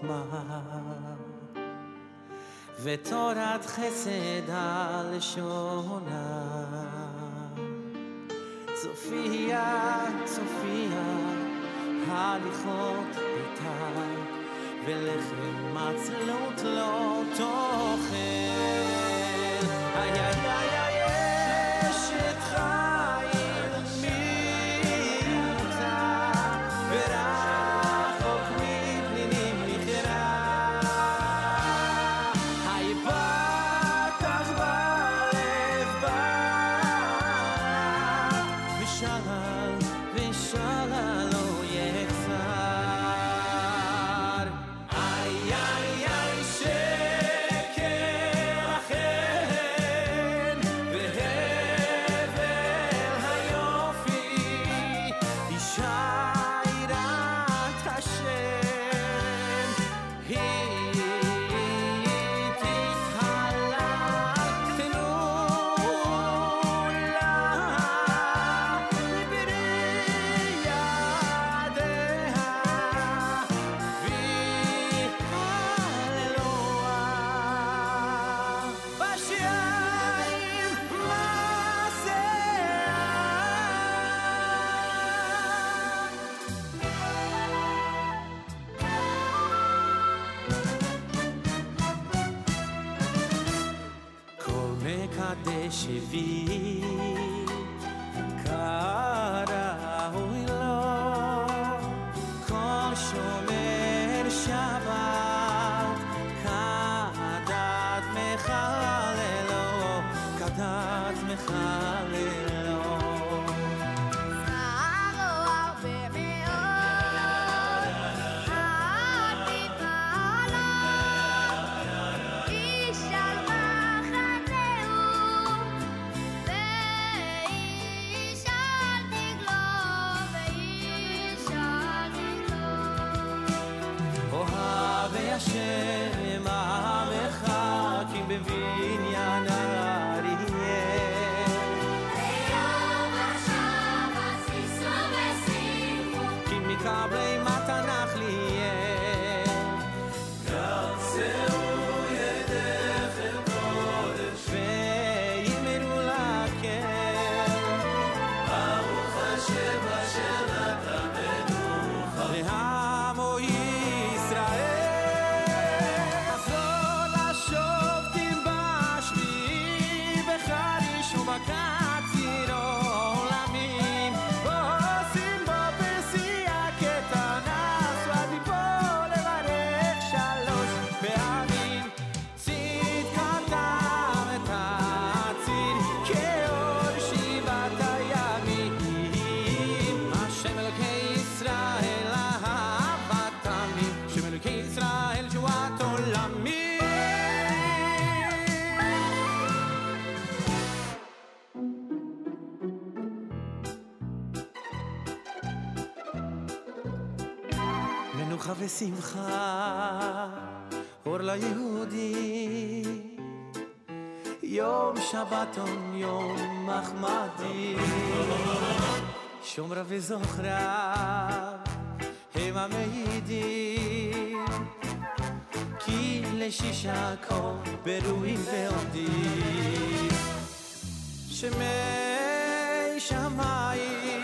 חוכמה ותורת חסד על שונה. צופיה, צופיה, הליכות ביתה, ולחם מצלות לא תאכל. איי איי איי איי, אשת חי שמחה, אור ליהודים. יום שבתון, יום מחמדי. שומרה וזוכרה, הם המעידים, כי לשישה כה ברואים ועומדים. שמי שמיים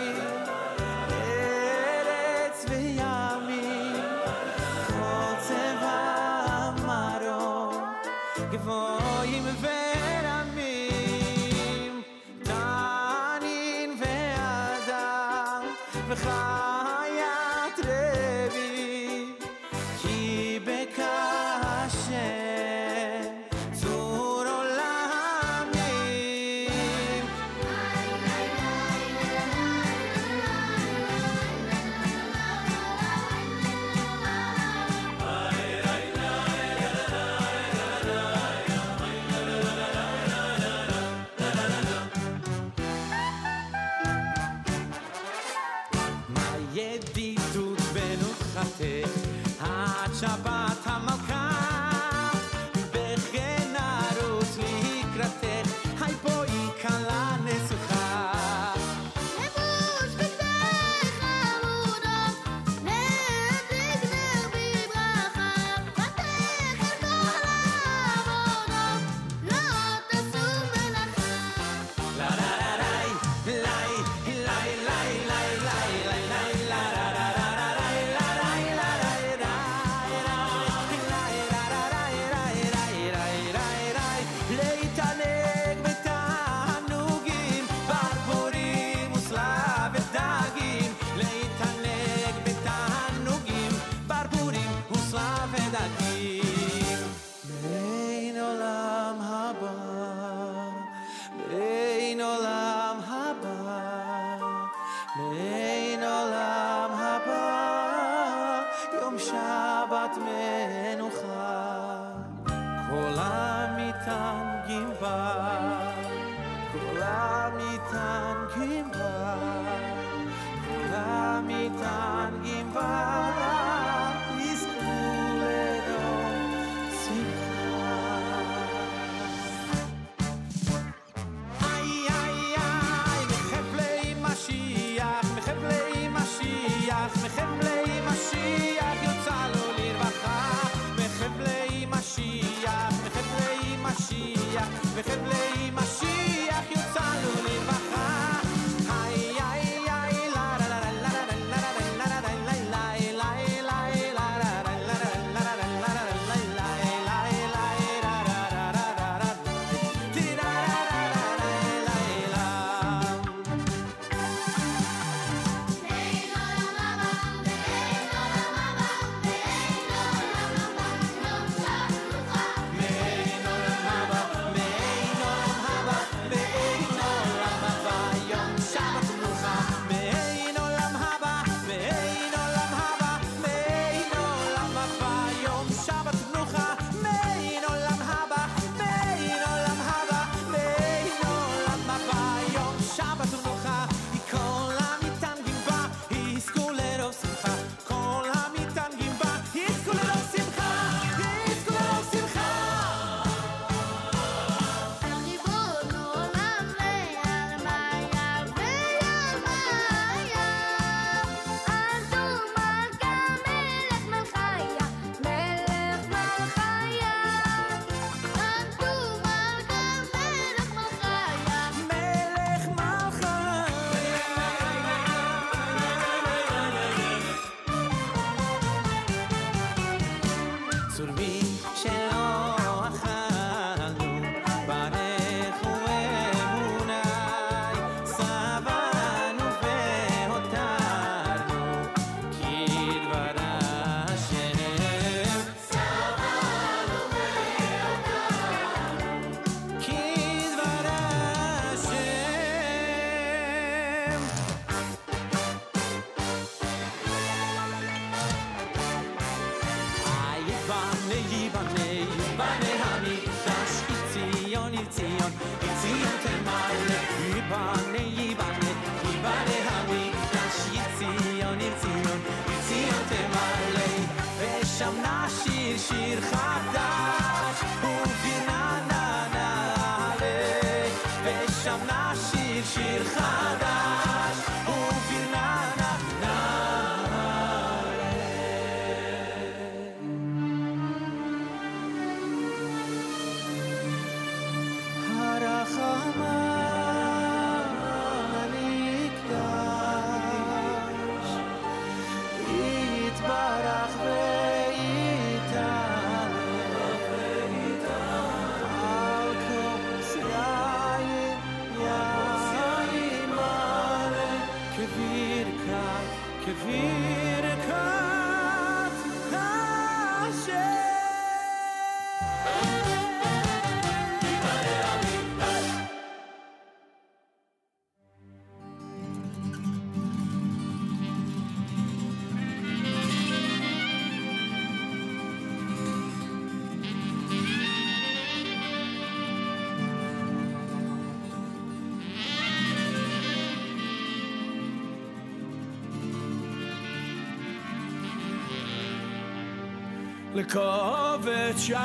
לכובד שבס,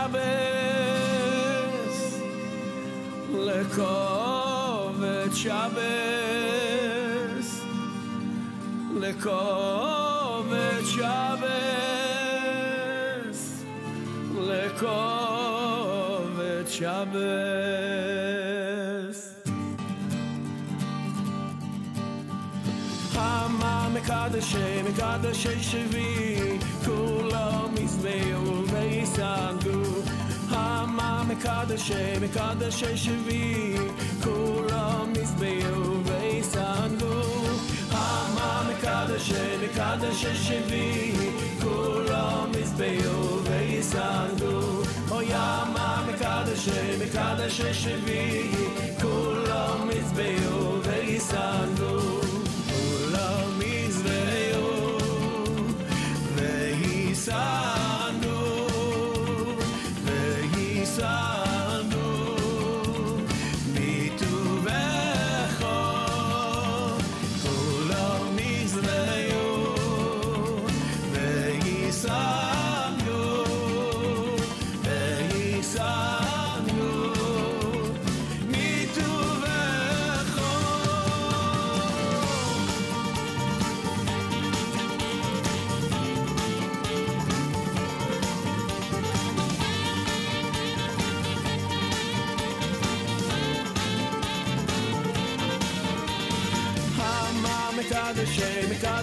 לכובד שבס, לכובד שבס, לכובד שבס. Hama mekadeshe, mekadeshe shevi, kulam izmeu veisandu. Hama mekadeshe, mekadeshe shevi, kulam izmeu veisandu. Hama mekadeshe, mekadeshe shevi, kulam izmeu veisandu. Oyama mekadeshe, mekadeshe shevi, kulam izmeu veisandu. כולם יזרעו וייסענו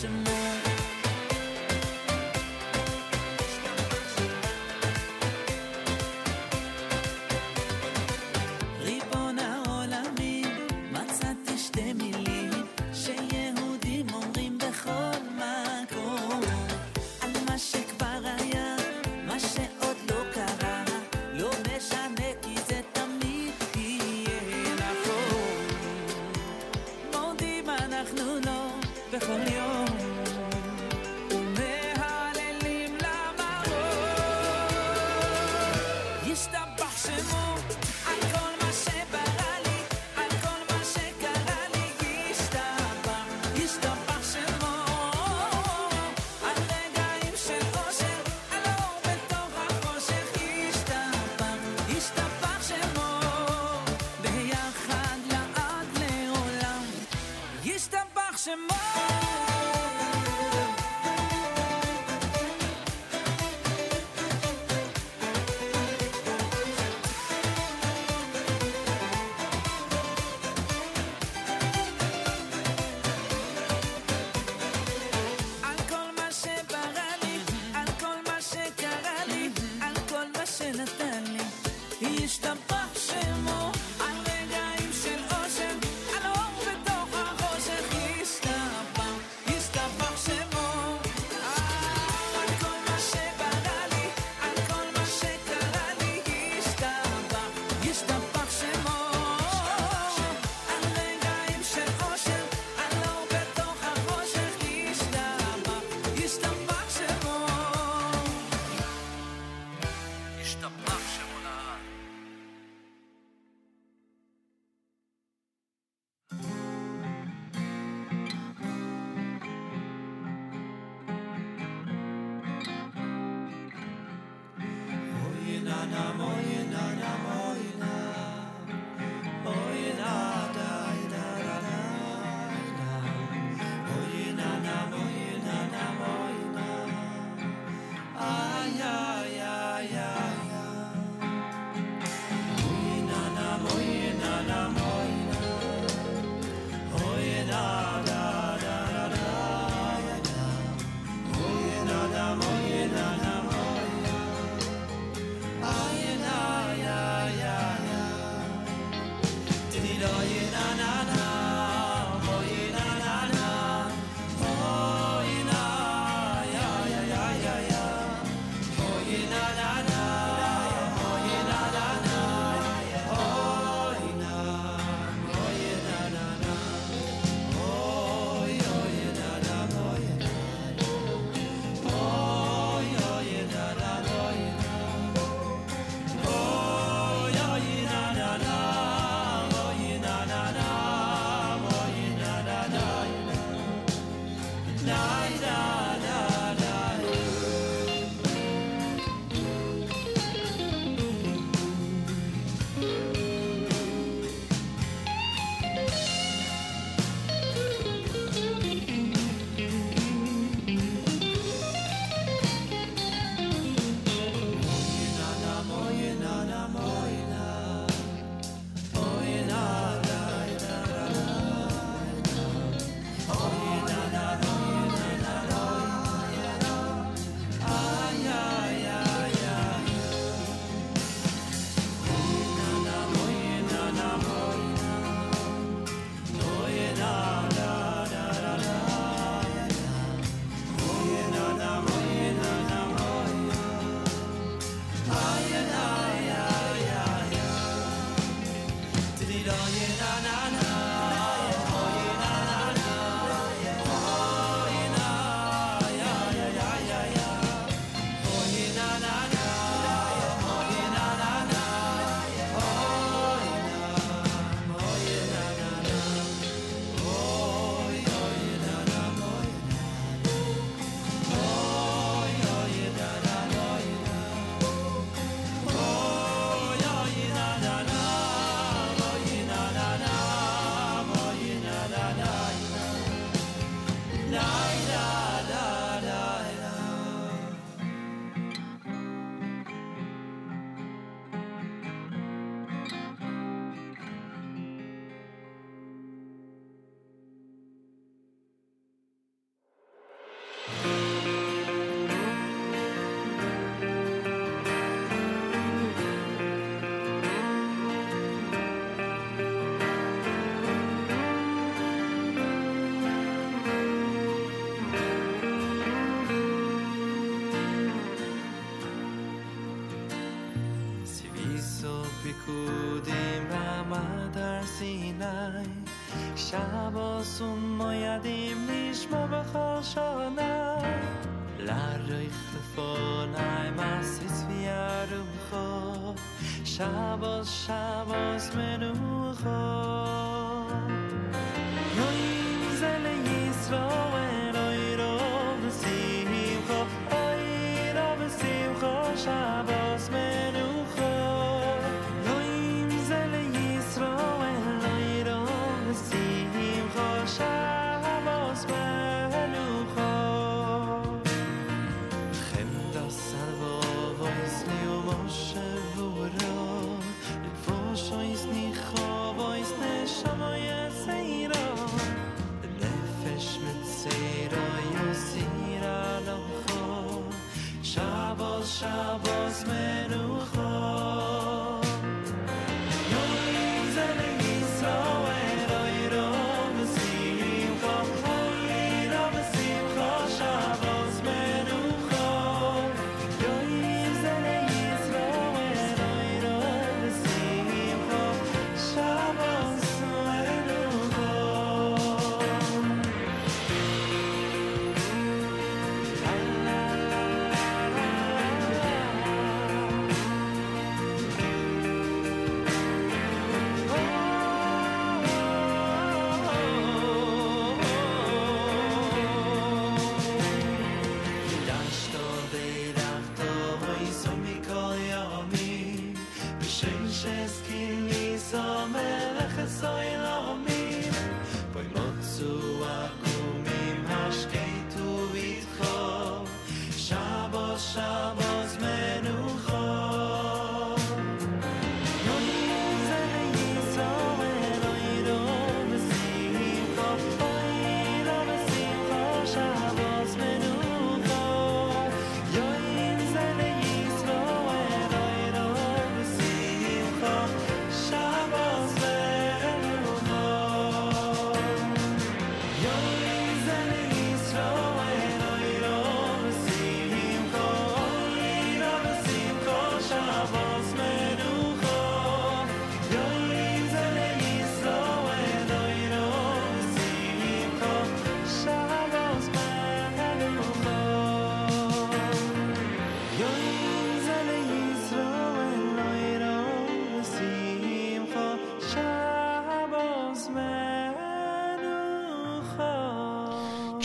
tonight.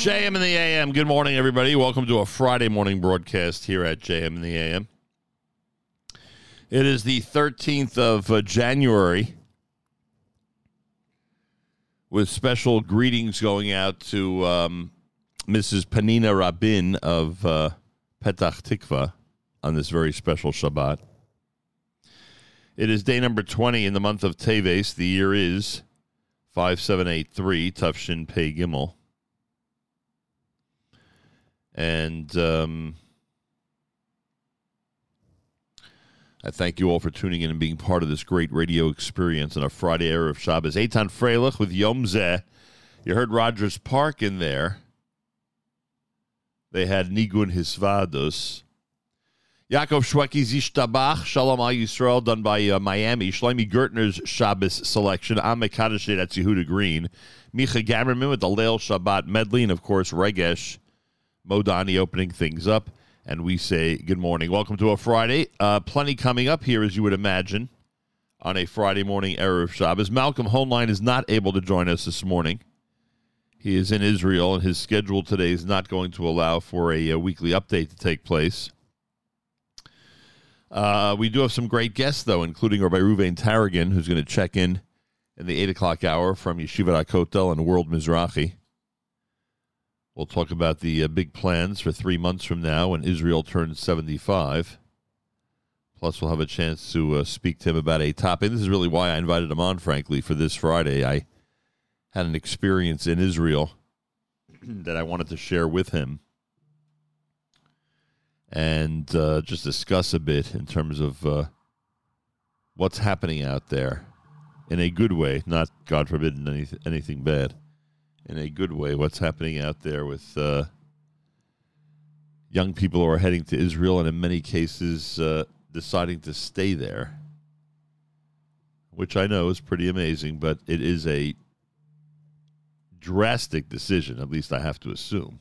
JM in the AM. Good morning, everybody. Welcome to a Friday morning broadcast here at JM in the AM. It is the 13th of uh, January, with special greetings going out to um, Mrs. Panina Rabin of uh, Petach Tikva on this very special Shabbat. It is day number 20 in the month of Teves. The year is 5783, Tufshin Pei Gimel. And um, I thank you all for tuning in and being part of this great radio experience on a Friday era of Shabbos. Eitan Freilich with Yom Zeh. You heard Rogers Park in there. They had Nigun Hisvadus. Yaakov Shwekey Zishtabach, Shalom Al Yisrael, done by uh, Miami. Shlomi Gertner's Shabbos selection. Ame Kaddish, that's Yehuda Green. Micha Gamerman with the Leil Shabbat medley. And, of course, Regesh Modani opening things up. And we say good morning. Welcome to a Friday. Uh, plenty coming up here, as you would imagine, on a Friday morning era of Shabbos. Malcolm Hoenlein is not able to join us this morning. He is in Israel, and his schedule today is not going to allow for a, a weekly update to take place. Uh, we do have some great guests, though, including Rabbi Ruvain Taragin, who's going to check in in the 8 o'clock hour from Yeshiva HaKotel and World Mizrahi. We'll talk about the uh, big plans for three months from now when Israel turns 75. Plus, we'll have a chance to uh, speak to him about a topic. This is really why I invited him on, frankly, for this Friday. I had an experience in Israel that I wanted to share with him and uh, just discuss a bit in terms of uh, what's happening out there in a good way, not, God forbid, any, anything bad. In a good way, what's happening out there with uh, young people who are heading to Israel and in many cases uh, deciding to stay there which I know is pretty amazing, but it is a drastic decision. At least I have to assume.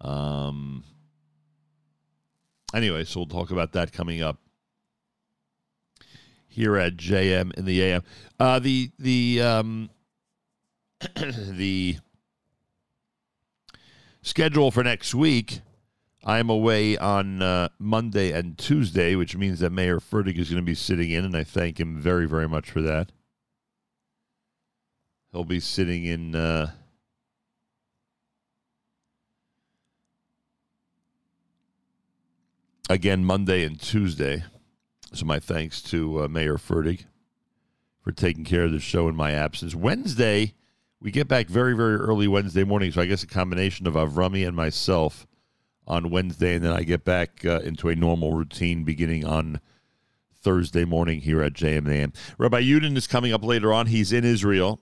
Um. Anyway, so we'll talk about that coming up here at JM in the AM. Uh, the the um, the schedule for next week. I am away on uh, Monday and Tuesday, which means that Meir Fertig is going to be sitting in, and I thank him very, very much for that. He'll be sitting in. Uh, again Monday and Tuesday. So my thanks to uh, Meir Fertig for taking care of the show in my absence. Wednesday, we get back very, very early Wednesday morning. So I guess a combination of Avrami and myself on Wednesday, and then I get back uh, into a normal routine beginning on Thursday morning here at JMAM. Rabbi Yudin is coming up later on. He's in Israel.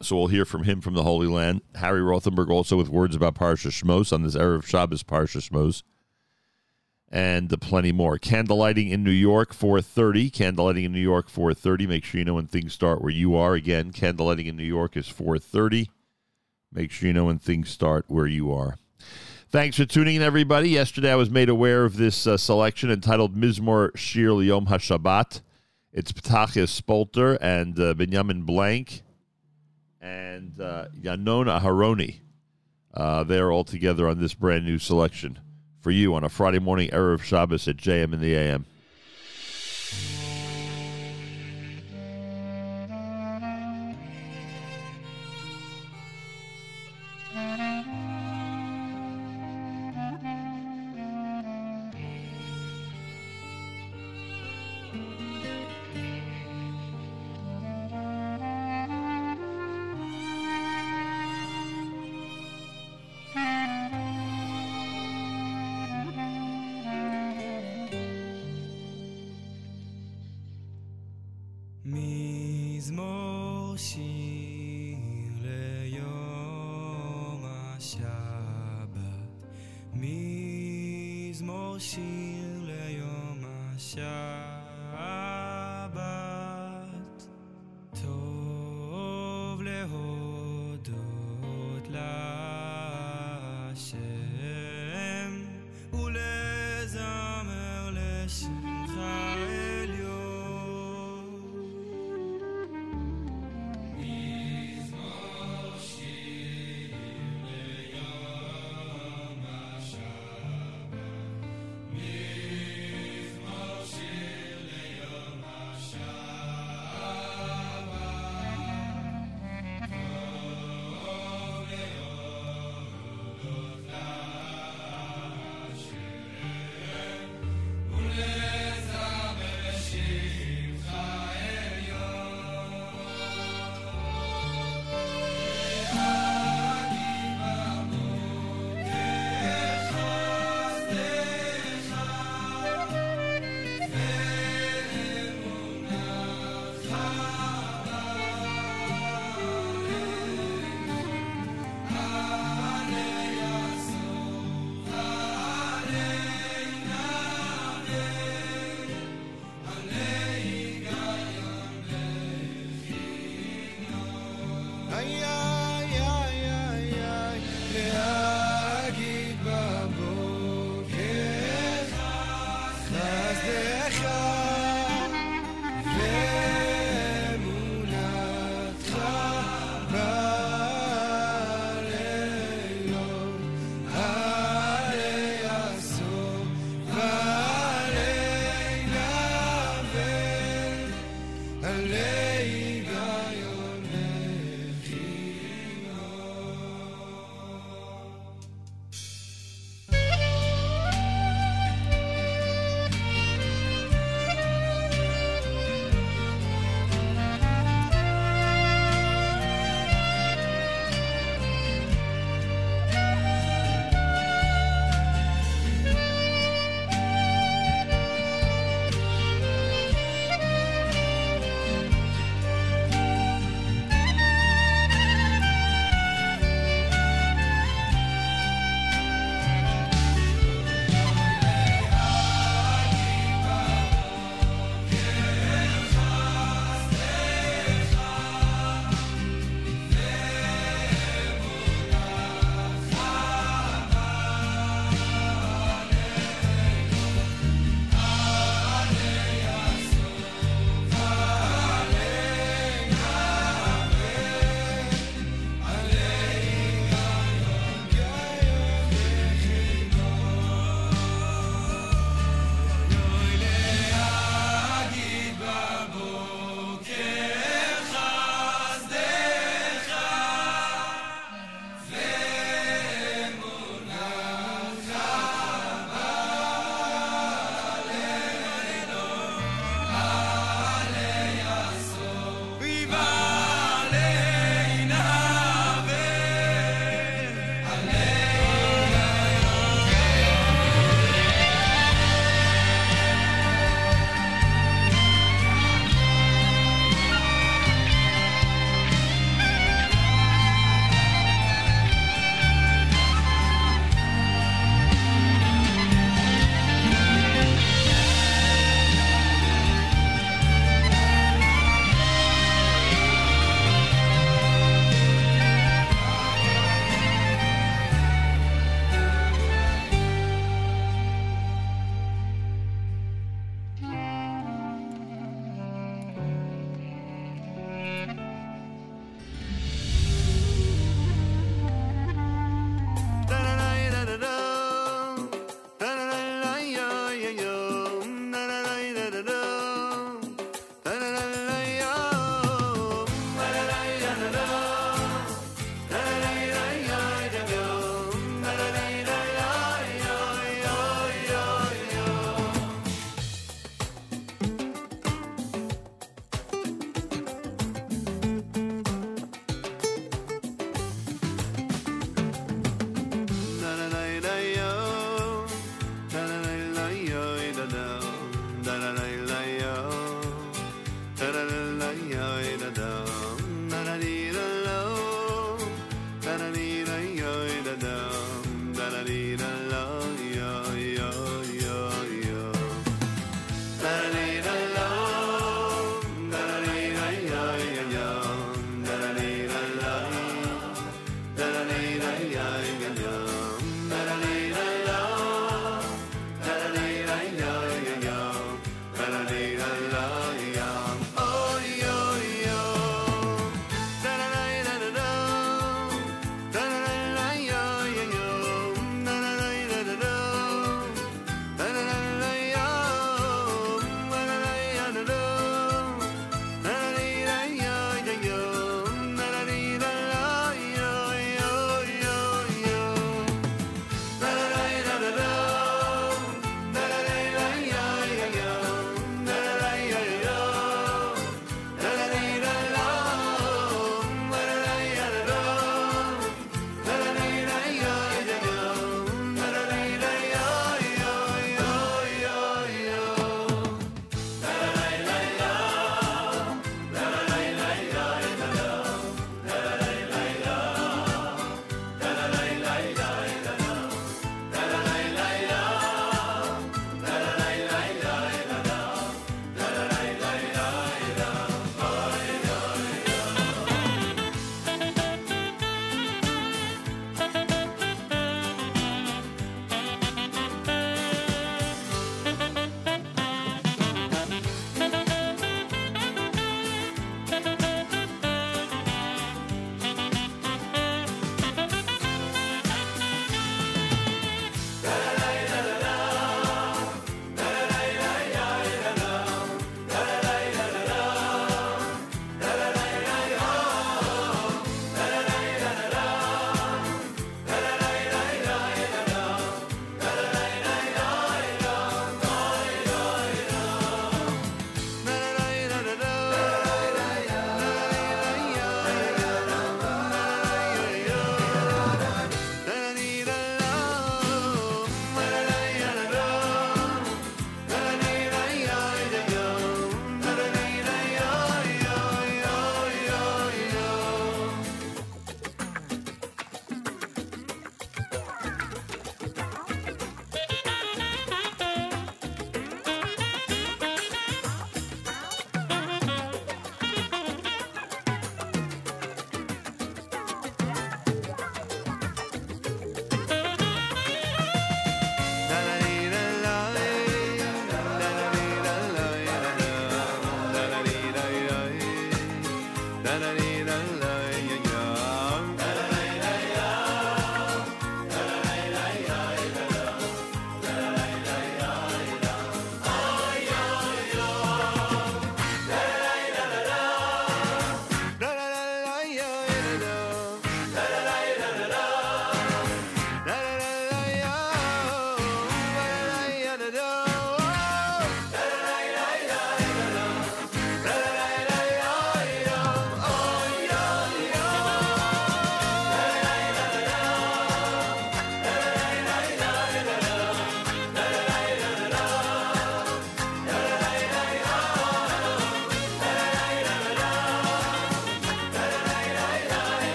So we'll hear from him from the Holy Land. Harry Rothenberg also with words about Parsha Shmos on this Erev Shabbos Parsha Shmos and plenty more. Candlelighting in New York, 4.30. Candlelighting in New York, 4.30. Make sure you know when things start where you are. Again, candlelighting in New York is 4.30. Make sure you know when things start where you are. Thanks for tuning in, everybody. Yesterday I was made aware of this uh, selection entitled Mizmor Shir Yom HaShabbat. It's Ptachia Spolter and uh, Benjamin Blank and uh, Yanon Aharoni. Uh, they're all together on this brand new selection for you on a Friday morning Erev Shabbos at JM in the AM.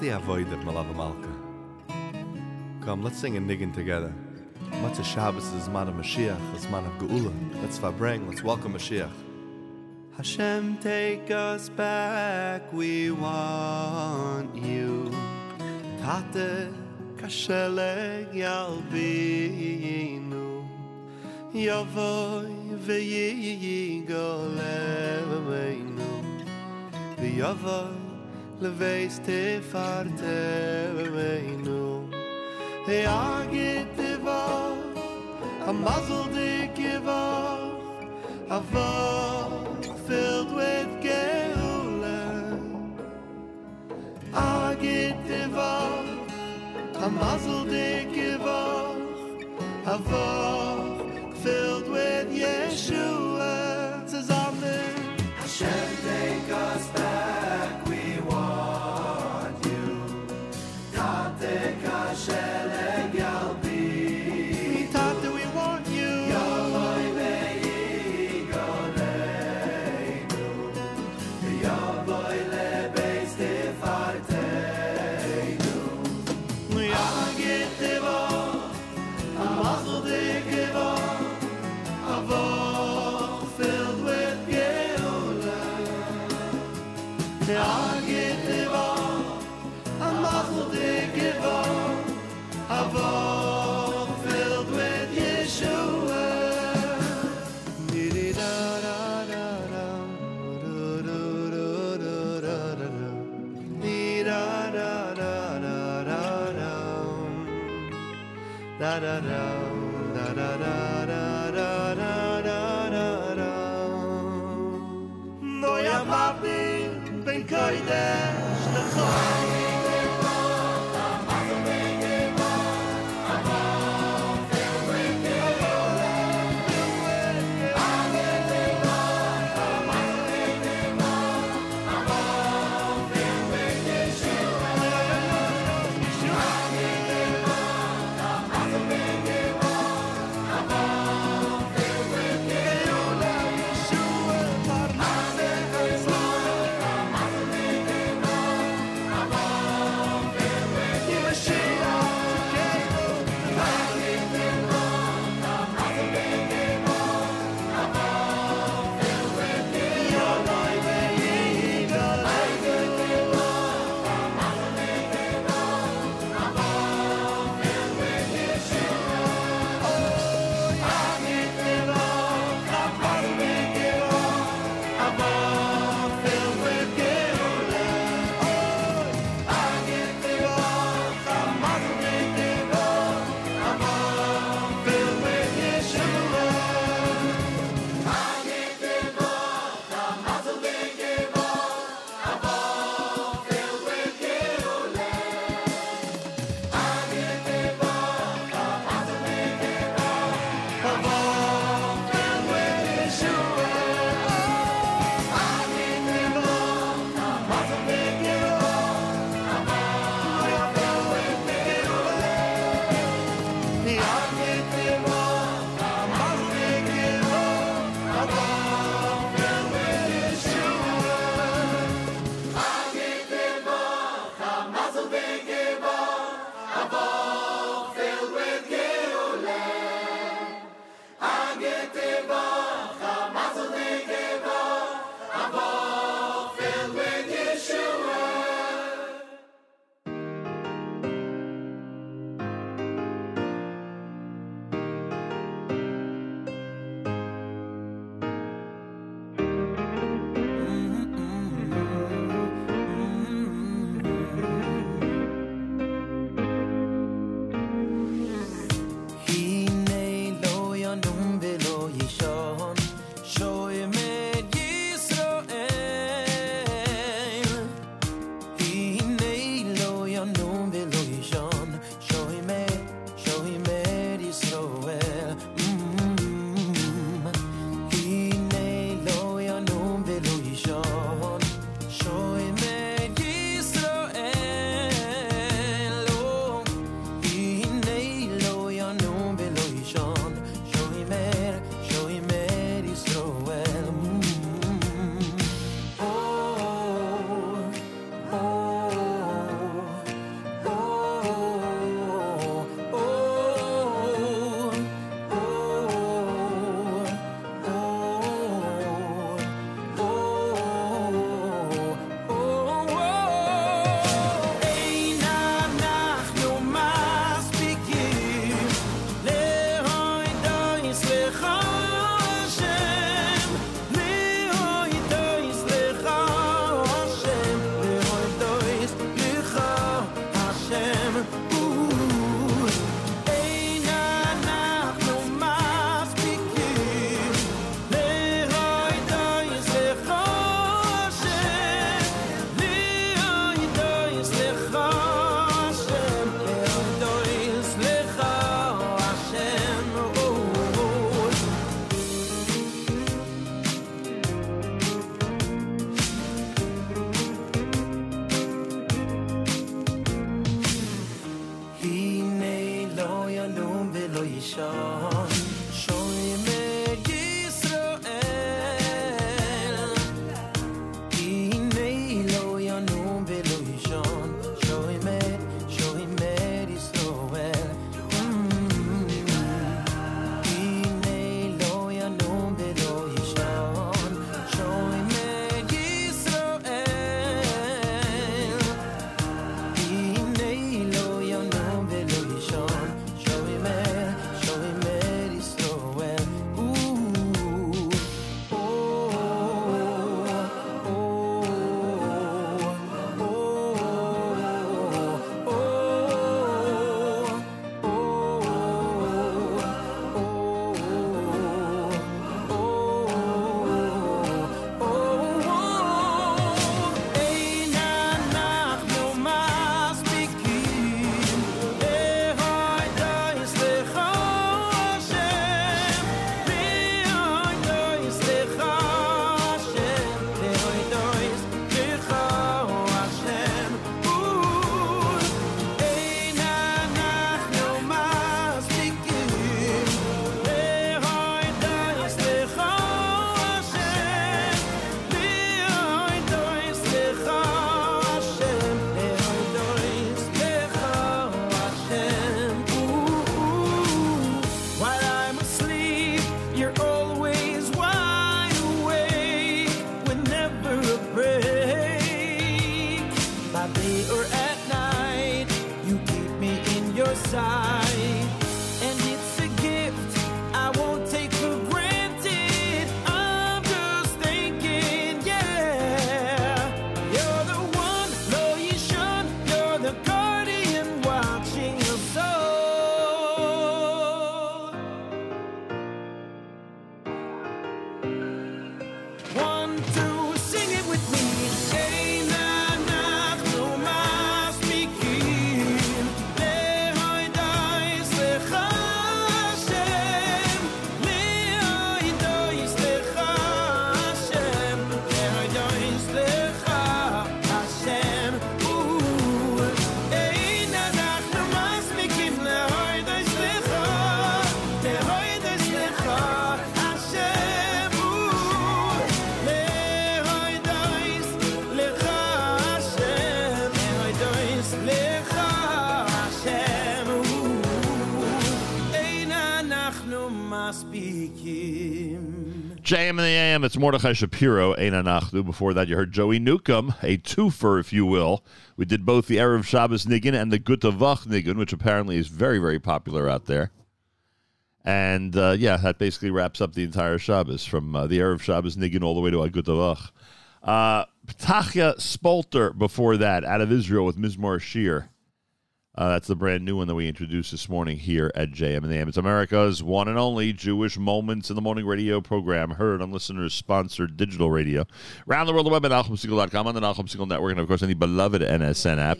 The avoid of Malava Malka? Come, let's sing a niggin together. Matzah Shabbos is man of Mashiach, is man of Geula. Let's verbring, let's welcome Mashiach. Hashem, take us back, we want you. Tate kasheleg yalbinu. Yavoy v'yigoleveinu. V'yavoy Leveis tefarteveinu Jag Agete var A muzzle to give A filled with geula. Agete get devout A muzzle to give A da da da. JM in the AM, it's Mordechai Shapiro, Eina Nachdu. Before that, you heard Joey Newcomb, a twofer, if you will. We did both the Erev Shabbos Niggin and the Gutavach Niggin, which apparently is very, very popular out there. And uh, yeah, that basically wraps up the entire Shabbos from uh, the Erev Shabbos Niggin all the way to Agutavach. Uh, Ptachya Spolter before that, out of Israel with Mizmor Shir. Uh, that's the brand new one that we introduced this morning here at JM and the AM. It's America's one and only Jewish Moments in the Morning radio program, heard on listeners sponsored digital radio. Around the world, the web at NachumSegal.com, on the Nachum Segal Network, and of course, the beloved NSN app.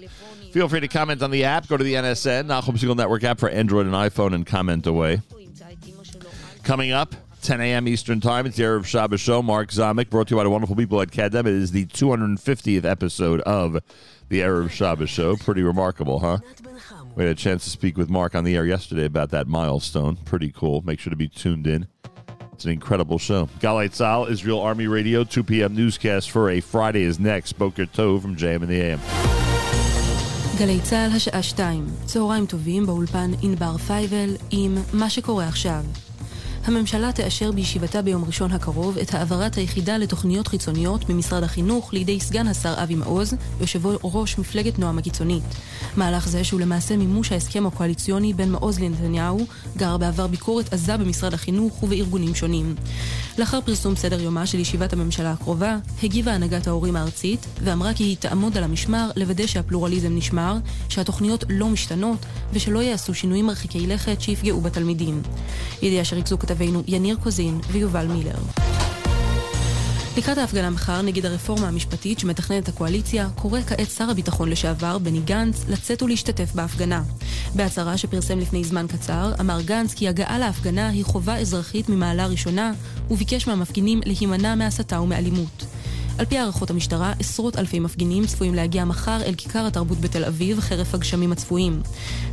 Feel free to comment on the app. Go to the NSN, Nachum Segal Network app for Android and iPhone, and comment away. Coming up, 10 a.m. Eastern Time, it's the Erev Shabbos Show. Mark Zamek, brought to you by the wonderful people at Kedem. It is the 250th episode of the Erev Shabbos show. Pretty remarkable, huh? We had a chance to speak with Mark on the air yesterday about that milestone. Pretty cool. Make sure to be tuned in. It's an incredible show. Galei Tzahal, Israel Army Radio, 2 p.m. newscast for a Friday is next. Boker Tov from JM in the AM. גלי צה"ל השעה 2, צהריים טובים באולפן ענבר פייבל עם מה שקורה עכשיו. הממשלה תאשר בישיבתה ביום ראשון הקרוב את העברת היחידה לתוכניות חיצוניות ממשרד החינוך לידי סגן השר אבי מעוז, יושב ראש מפלגת נועם הקיצונית. מהלך זה שהוא למעשה מימוש ההסכם הקואליציוני בין מעוז לנתניהו, גר בעבר ביקורת עזה במשרד החינוך ובארגונים שונים. לאחר פרסום סדר יומה של ישיבת הממשלה הקרובה, הגיבה הנהגת ההורים הארצית ואמרה כי היא תעמוד על המשמר לוודא שהפלורליזם נשמר, שהתוכניות לא משתנות ושלא יעשו שינויים מרחיקי לכת שיפגעו בתלמידים. ידיעה שריכזו כתבינו יניר קוזין ויובל מילר. לקראת ההפגנה מחר נגד הרפורמה המשפטית שמתכננת הקואליציה, קורא כעת שר הביטחון לשעבר, בני גנץ, לצאת ולהשתתף בהפגנה. בהצהרה שפרסם לפני זמן קצר, אמר גנץ כי הגעה להפגנה היא חובה אזרחית ממעלה ראשונה, וביקש מהמפגינים להימנע מהסתה ומאלימות. על פי הערכות המשטרה, עשרות אלפי מפגינים צפויים להגיע מחר אל כיכר התרבות בתל אביב, חרף הגשמים הצפויים.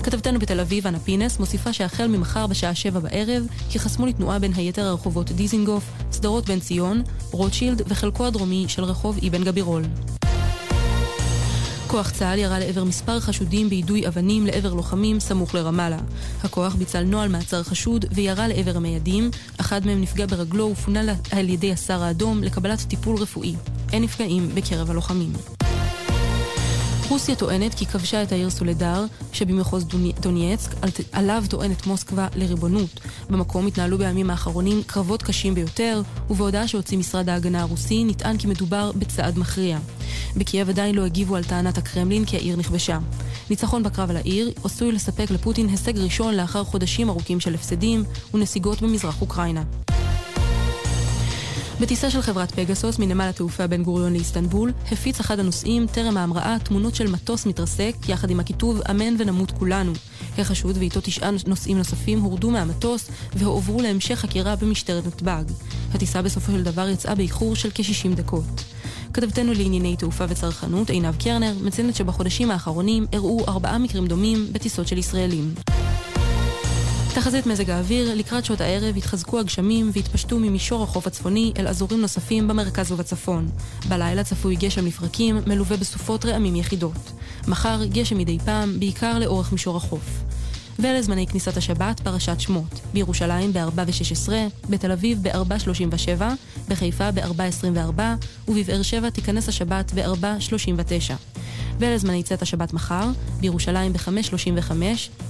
כתבתנו בתל אביב, אנה פינס, מוסיפה שהחל ממחר בשעה שבע בערב, ייחסמו לתנועה בין היתר הרחובות דיזינגוף, שדרות בן ציון, רוטשילד וחלקו הדרומי של רחוב אבן גבירול. כוח צה"ל ירה לעבר מספר חשודים ביידוי אבנים לעבר לוחמים סמוך לרמאללה. הכוח ביצע נוהל מעצר חשוד וירה לעבר המיידים, אחד מהם נפגע ברגלו ופונה על ידי הסר האדום לקבלת טיפול רפואי. אין נפגעים בקרב הלוחמים. רוסיה טוענת כי כבשה את העיר סולדר שבמחוז דוני- דונייצק, על- עליו טוענת מוסקבה לריבונות. במקום התנהלו בימים האחרונים קרבות קשים ביותר, ובהודעה שהוציא משרד ההגנה הרוסי נטען כי מדובר בצעד מכריע. בקייב עדיין לא הגיבו על טענת הקרמלין כי העיר נכבשה. ניצחון בקרב על העיר עשוי לספק לפוטין הישג ראשון לאחר חודשים ארוכים של הפסדים ונסיגות במזרח אוקראינה. בטיסה של חברת פגסוס מנמל התעופה בן גוריון לאיסטנבול, הפיץ אחד הנוסעים טרם ההמראה תמונות של מטוס מתרסק, יחד עם הכיתוב אמן ונמות כולנו. החשוד ואיתו תשעה נוסעים נוספים הורדו מהמטוס והועברו להמשך חקירה במשטרת נתב"ג. הטיסה בסופו של דבר יצאה באיחור של כ-60 דקות. כתבתנו לענייני תעופה וצרכנות, עינב קרנר, מציינת שבחודשים האחרונים אירעו ארבעה מקרים דומים בטיסות של ישראלים. תחזית מזג האוויר, לקראת שעות הערב התחזקו הגשמים והתפשטו ממישור החוף הצפוני אל אזורים נוספים במרכז ובצפון. בלילה צפוי גשם לפרקים, מלווה בסופות רעמים יחידות. מחר גשם מדי פעם, בעיקר לאורך מישור החוף. ואלה זמני כניסת השבת, פרשת שמות. בירושלים ב-4 ו-16, בתל אביב ב-4.37, בחיפה ב-4.24, ובבאר שבע תיכנס השבת ב-4.39. ואלה זמני צאת השבת מחר, בירושלים ב-5.35,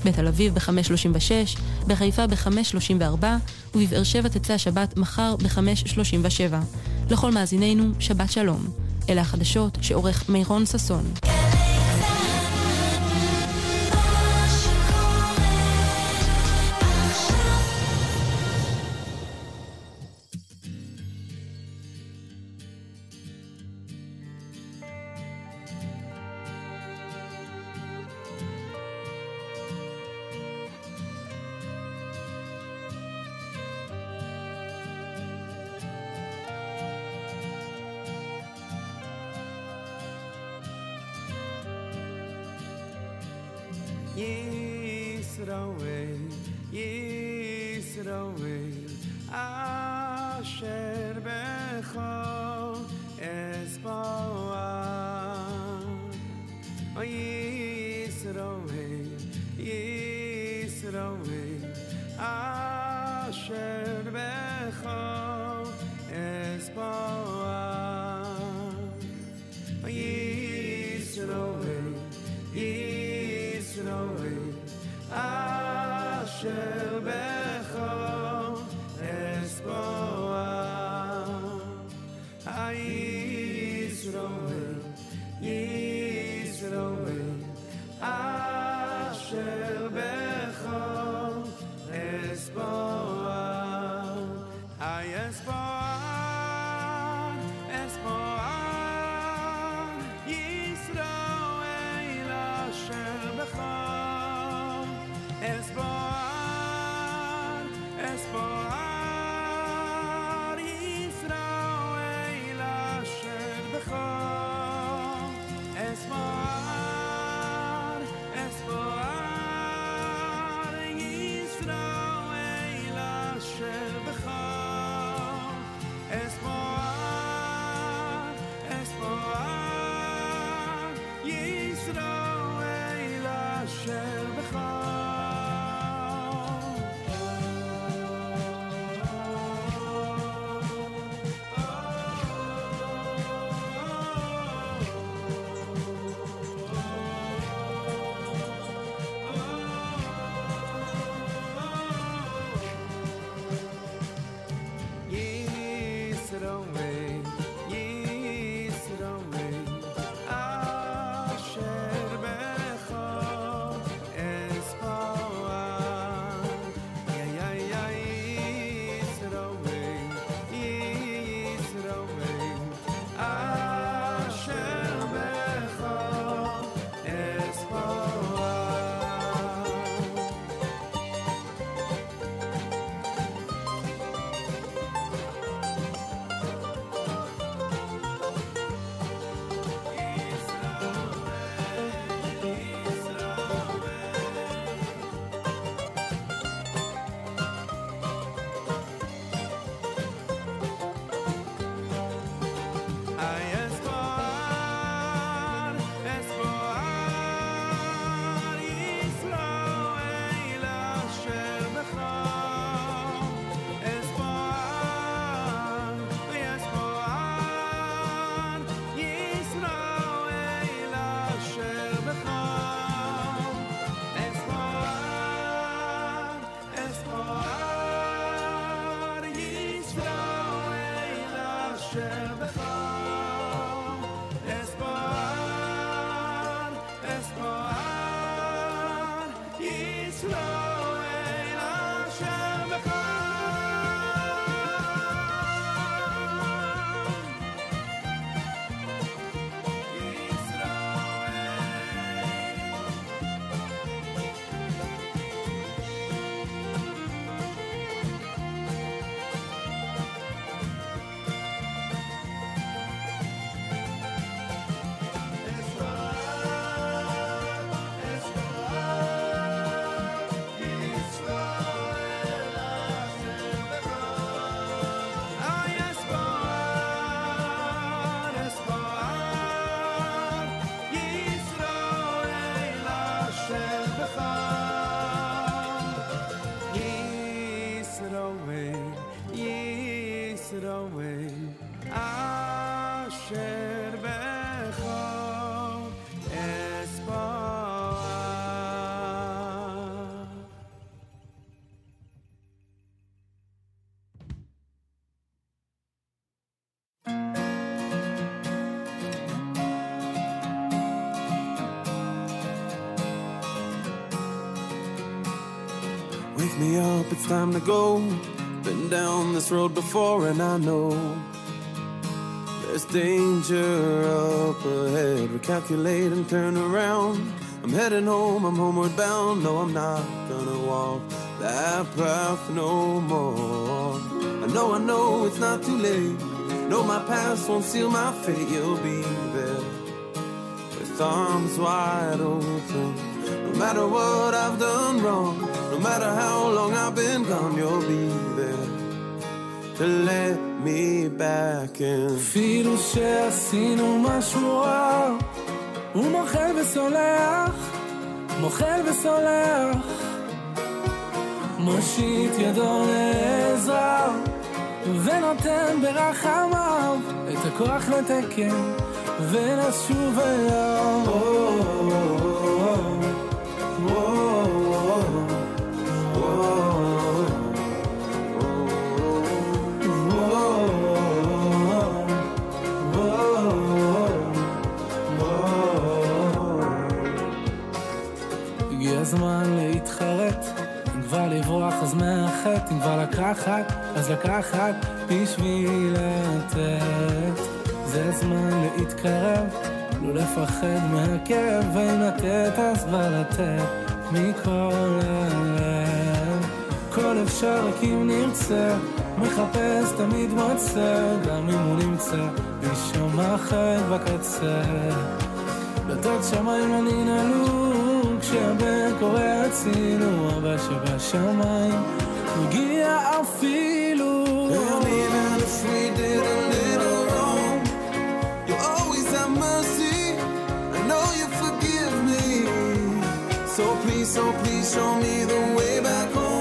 בתל אביב ב-5.36, בחיפה ב-5.34, ובבאר שבע תצא השבת מחר ב-5.37. לכל מאזינינו, שבת שלום. אלה החדשות שעורך מירון ששון. Yisroel, Love. Time to go. Been down this road before, and I know there's danger up ahead. Recalculate and turn around. I'm heading home, I'm homeward bound. No, I'm not gonna walk that path no more. I know, I know it's not too late. No, my past won't seal my fate. You'll be there with arms wide open. No matter what I've done wrong, matter how long I've been gone, you'll be there to let me back in. אפילו שעשינו משהו רע, הוא מוחל וסולח, מוחל וסולח. מושיט ידו לעזרה, ונותן ברחמיו את הכוח לתקן ולשוב אליו. הגיע מהחטא, אם כבר לקחת, אז לקחת בשביל לתת. זה הזמן להתקרב, לא לפחד מהכאב, ואם לתת אז כבר לתת מכל הלב. הכל אפשר רק אם נרצה, מחפש תמיד מוצא, גם אם הוא נמצא, אישו מאחד בקצה. דלתות שמיים לא ננעלו, כשהבן קורא הצילו, אבא שבשמיים מגיע אפילו. And even if we did a little wrong, you always have mercy. I know you forgive me. So please, so please show me the way back home.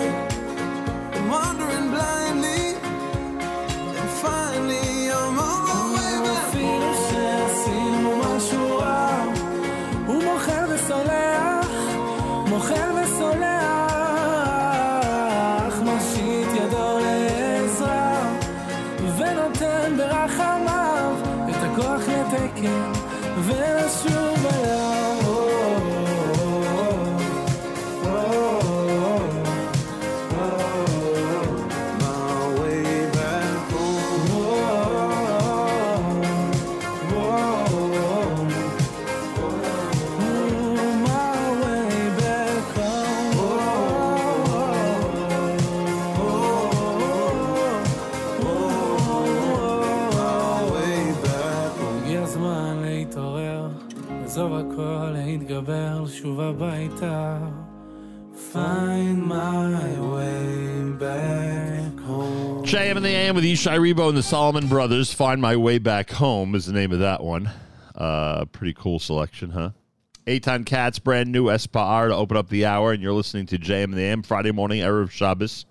הביתה. Find my way back home. JM and the AM with Ishay Ribo and the Solomon Brothers. Find My Way Back Home is the name of that one. Uh, pretty cool selection, huh? Eitan Katz, brand new Espar to open up the hour, and you're listening to JM and the AM Friday morning, Erev Shabbos.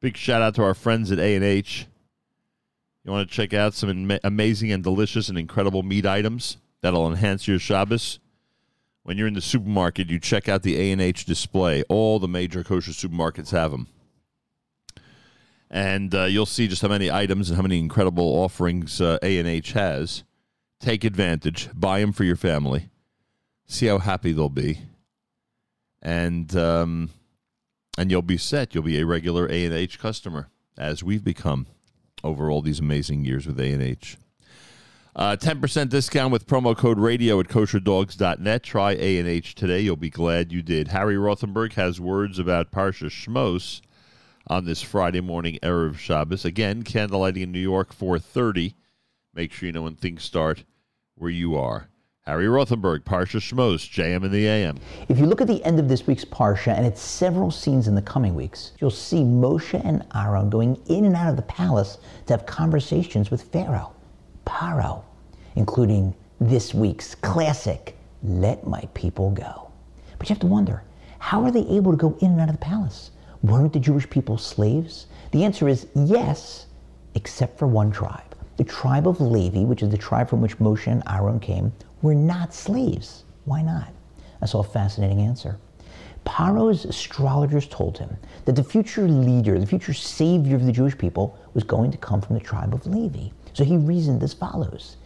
Big shout out to our friends at A&H. You want to check out some amazing and delicious and incredible meat items that'll enhance your Shabbos? When you're in the supermarket, you check out the A&H display. All the major kosher supermarkets have them and uh, you'll see just how many items and how many incredible offerings uh, A&H has. Take advantage. Buy them for your family. See how happy they'll be. and um, and you'll be set. You'll be a regular A and H customer, as we've become over all these amazing years with A and H. Uh, 10% discount with promo code radio at kosherdogs.net. Try A&H today. You'll be glad you did. Harry Rothenberg has words about Parsha Shmos on this Friday morning, Erev Shabbos. Again, candlelighting in New York, 430. Make sure you know when things start where you are. Harry Rothenberg, Parsha Shmos, JM in the AM. If you look at the end of this week's Parsha and its several scenes in the coming weeks, you'll see Moshe and Aaron going in and out of the palace to have conversations with Pharaoh, Paro, including this week's classic, Let My People Go. But you have to wonder, how are they able to go in and out of the palace? Weren't the Jewish people slaves? The answer is yes, except for one tribe. The tribe of Levi, which is the tribe from which Moshe and Aaron came, were not slaves. Why not? I saw a fascinating answer. Paro's astrologers told him that the future leader, the future savior of the Jewish people, was going to come from the tribe of Levi. So he reasoned as follows.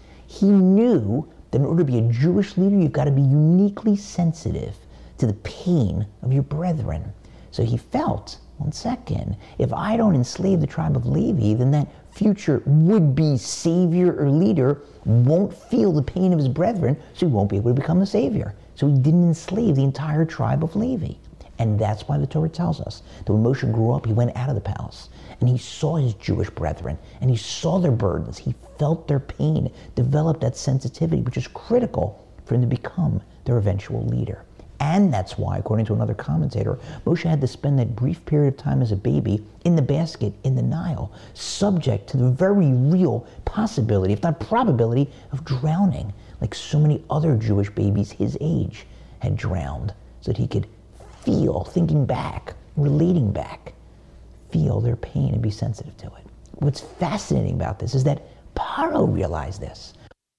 He knew that in order to be a Jewish leader, you've got to be uniquely sensitive to the pain of your brethren. So he felt, one second, if I don't enslave the tribe of Levi, then that future would be savior or leader won't feel the pain of his brethren, so he won't be able to become the savior. So he didn't enslave the entire tribe of Levi. And that's why the Torah tells us that when Moshe grew up, he went out of the palace and he saw his Jewish brethren and he saw their burdens. He felt their pain, developed that sensitivity, which is critical for him to become their eventual leader. And that's why, according to another commentator, Moshe had to spend that brief period of time as a baby in the basket in the Nile, subject to the very real possibility, if not probability, of drowning, like so many other Jewish babies his age had drowned, so that he could feel, thinking back, relating back, feel their pain and be sensitive to it. What's fascinating about this is that Paro realized this.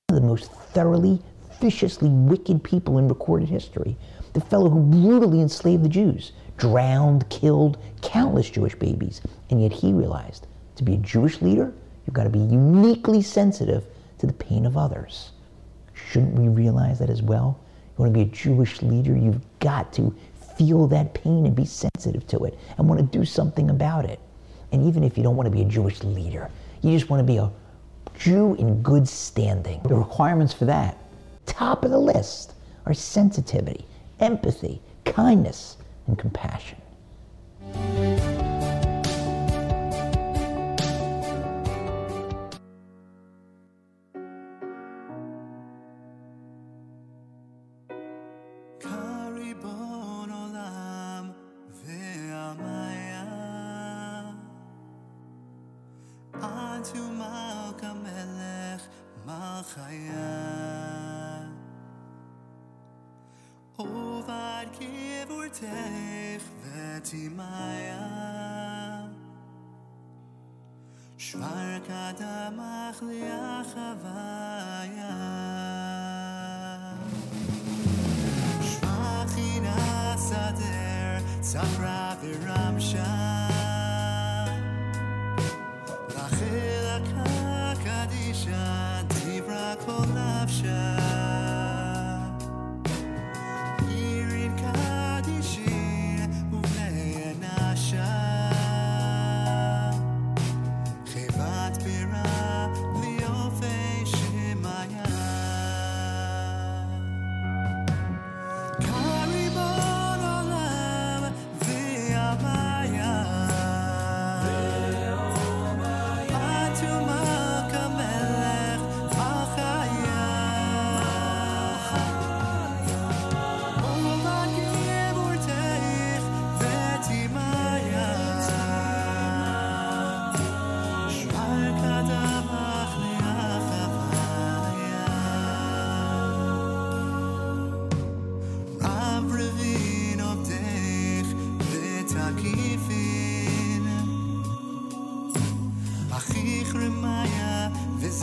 One of the most thoroughly, viciously wicked people in recorded history, the fellow who brutally enslaved the Jews, drowned, killed countless Jewish babies. And yet he realized to be a Jewish leader, you've got to be uniquely sensitive to the pain of others. Shouldn't we realize that as well? You want to be a Jewish leader, you've got to feel that pain and be sensitive to it and want to do something about it. And even if you don't want to be a Jewish leader, you just want to be a Jew in good standing. The requirements for that, top of the list, are sensitivity, empathy, kindness, and compassion.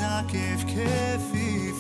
να κευκεύει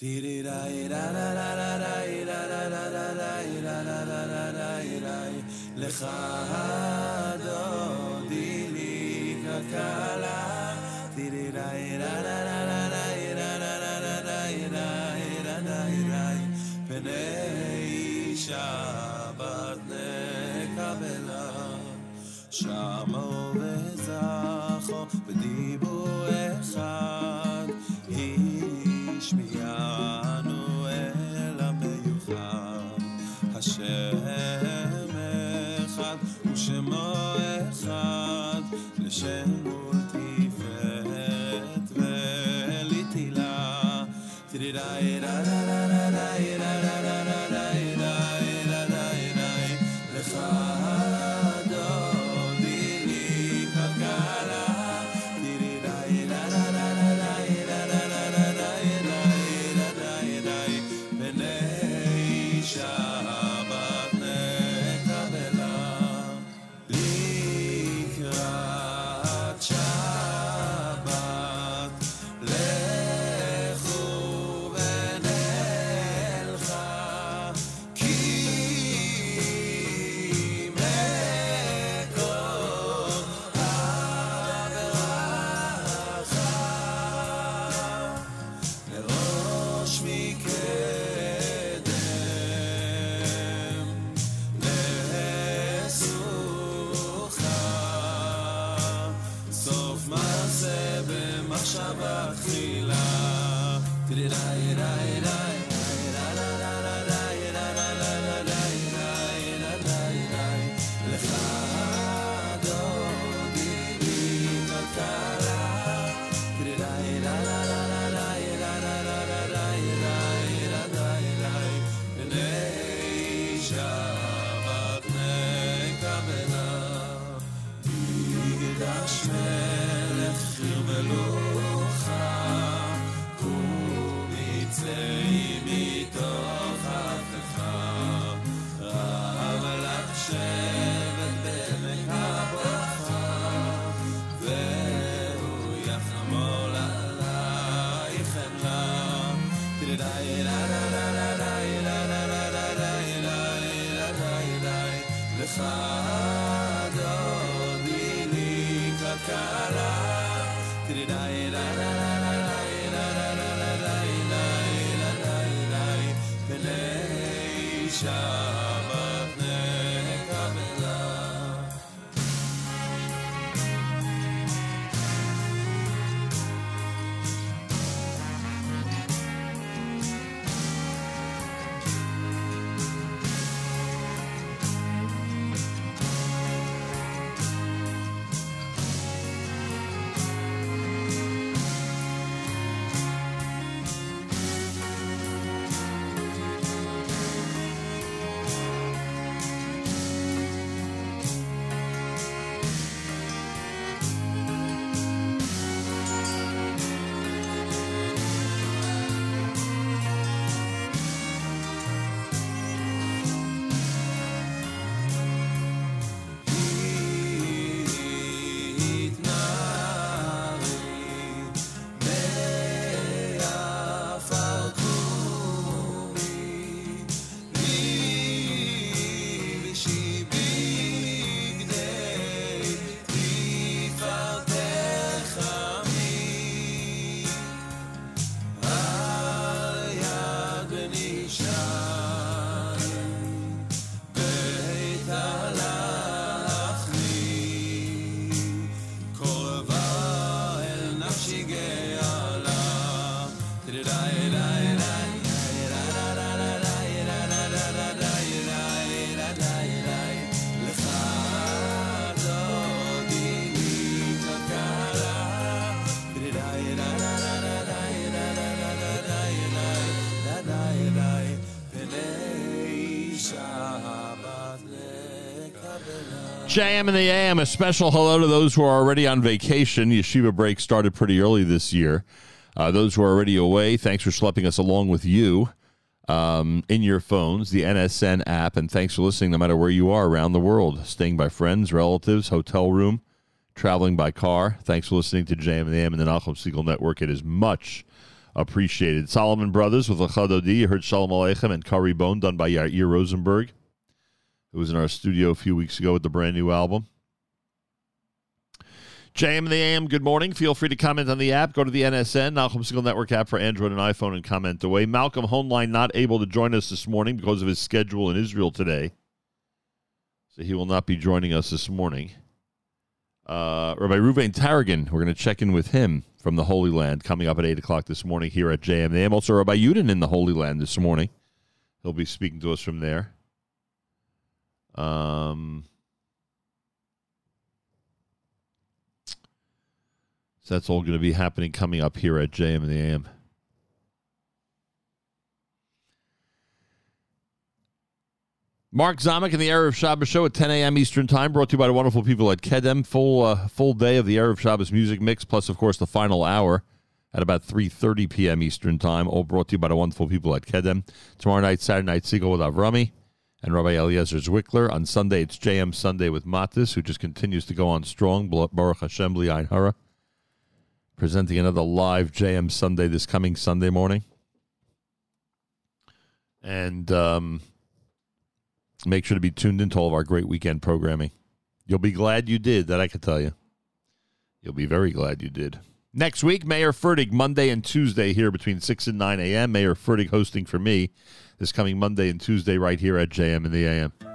Did it JM and the AM, a special hello to those who are already on vacation. Yeshiva break started pretty early this year. Uh, those who are already away, thanks for schlepping us along with you um, in your phones, the NSN app, and thanks for listening no matter where you are around the world, staying by friends, relatives, hotel room, traveling by car. Thanks for listening to JM and the AM and the Nachum Segal Network. It is much appreciated. Solomon Brothers with Lecha Dodi. You heard Shalom Aleichem and Kah Ribon done by Yair Rosenberg, who was in our studio a few weeks ago with the brand new album. JM the AM, good morning. Feel free to comment on the app. Go to the NSN, Nachum Segal Network app for Android and iPhone, and comment away. Malcolm Hoenlein not able to join us this morning because of his schedule in Israel today. So he will not be joining us this morning. Uh, Rabbi Ruvain Taragin, we're going to check in with him from the Holy Land coming up at 8 o'clock this morning here at JM the AM. Also, Rabbi Yudin in the Holy Land this morning. He'll be speaking to us from there. Um, So that's all going to be happening coming up here at JM and the AM. Mark Zamek and the Erev Shabbos show at 10 a.m. Eastern Time, brought to you by the wonderful people at Kedem. Full uh, full day of the Erev Shabbos music mix, plus of course the final hour at about 3:30 p.m. Eastern Time. All brought to you by the wonderful people at Kedem. Tomorrow night, Saturday night, Siegel with Avrami and Rabbi Eliezer Zwickler. On Sunday, it's JM Sunday with Matis, who just continues to go on strong. Baruch Hashem B'li Hara presenting another live JM Sunday this coming Sunday morning. And um, make sure to be tuned into all of our great weekend programming. You'll be glad you did, that I can tell you. You'll be very glad you did. Next week, Meir Fertig, Monday and Tuesday here between 6 and 9 a.m. Meir Fertig hosting for me this coming Monday and Tuesday right here at JM in the AM.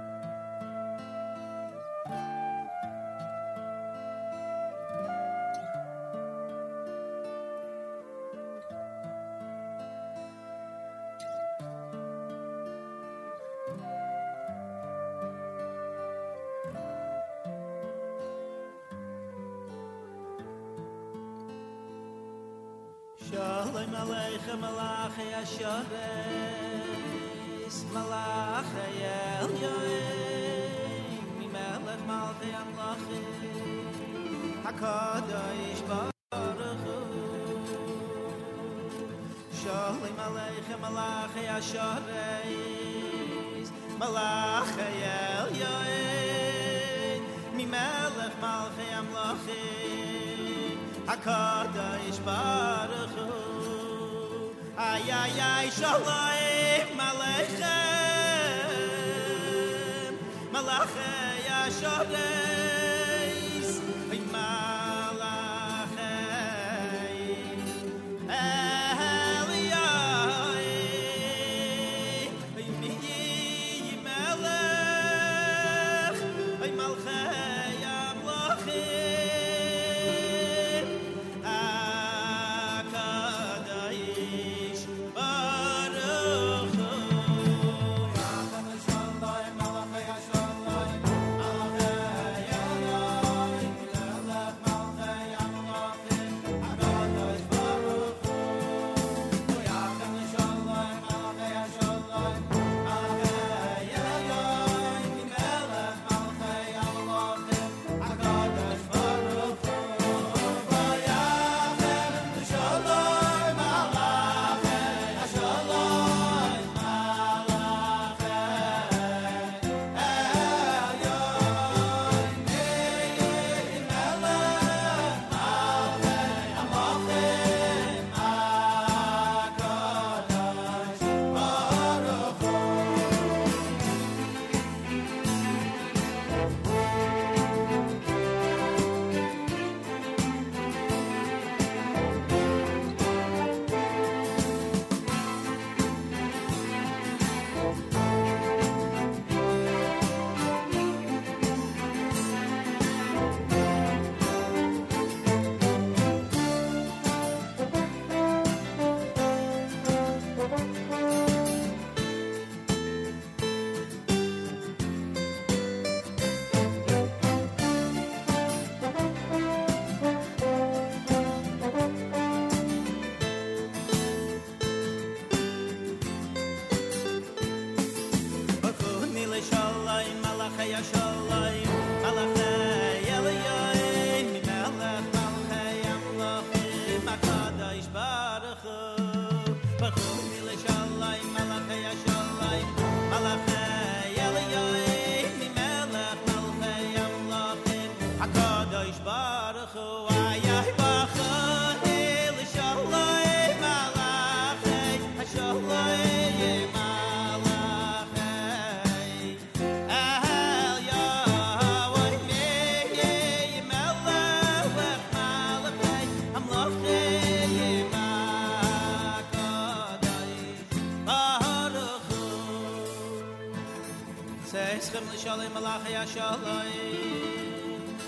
shalom malach ya shalom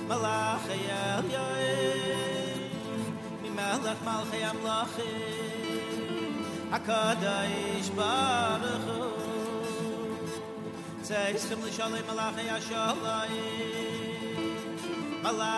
malach ya yoy mi malach malach ya malach akadaish baruch zeh shalom malach ya shalom malach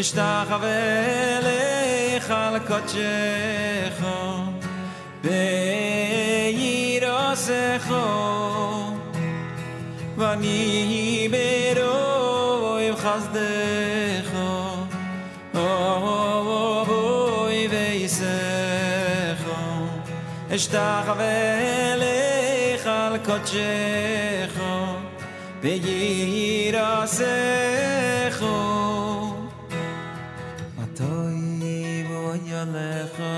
אשטח ואלך על קודשך bey irasekho vani beroy v khazdekho o voy veisekho eshta khavel khalkotsekho bey irasekho atoy voy nalekho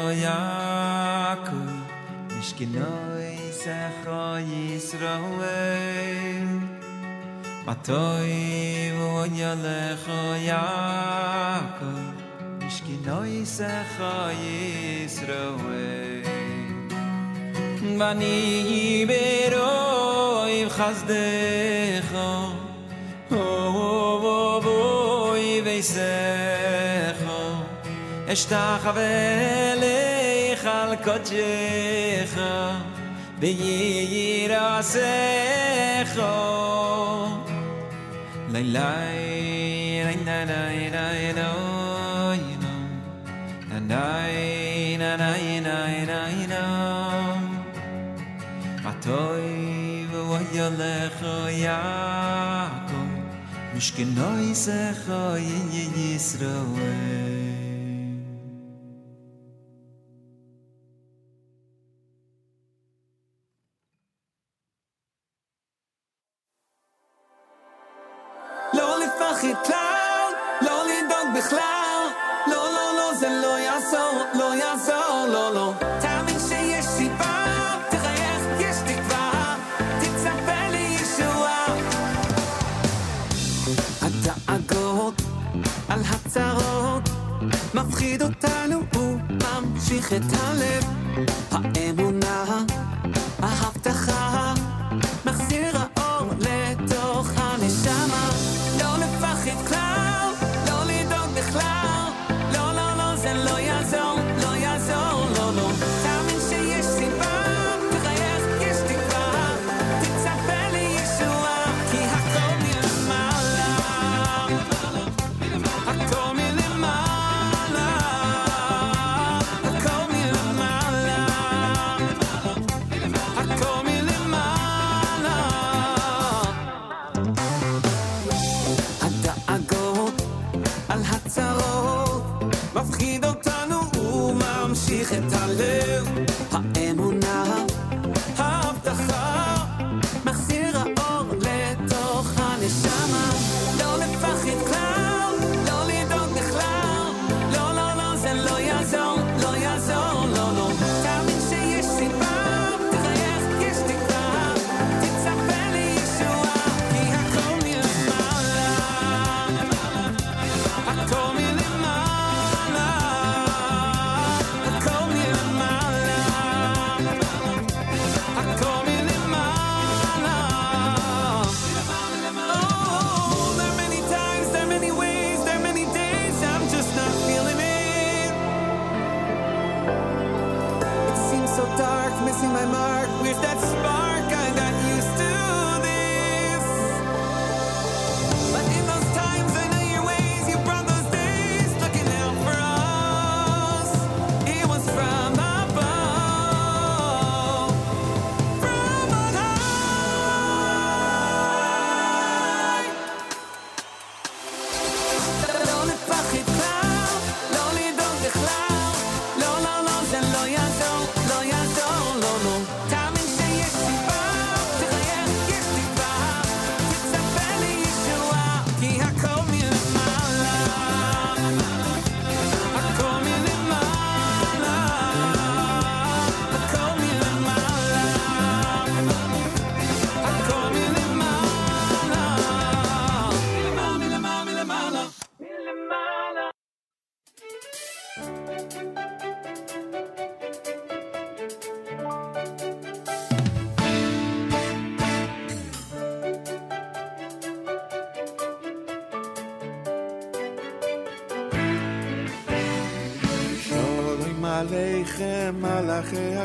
genoy sa khoy Matoi matoy Yalecho Yaakov. Khoy yakov mish genoy sa khoy vani beroy khazde khom o vo vo al kodecha V'yirasecha Lay lay lay na na na na na na na na na na na vo yalech Yaakov Mishkenoi secha Yisrael לפחד כלל, לא לדאוג בכלל. לא, לא, לא, זה לא יעזור, לא יעזור, לא, לא. תאמין שיש סיבה, תחייך, יש תקווה. תצפה לישועה. הדאגות על הצרות מפחיד אותנו, הוא ממשיך את הלב. האמונה, ההבטחה,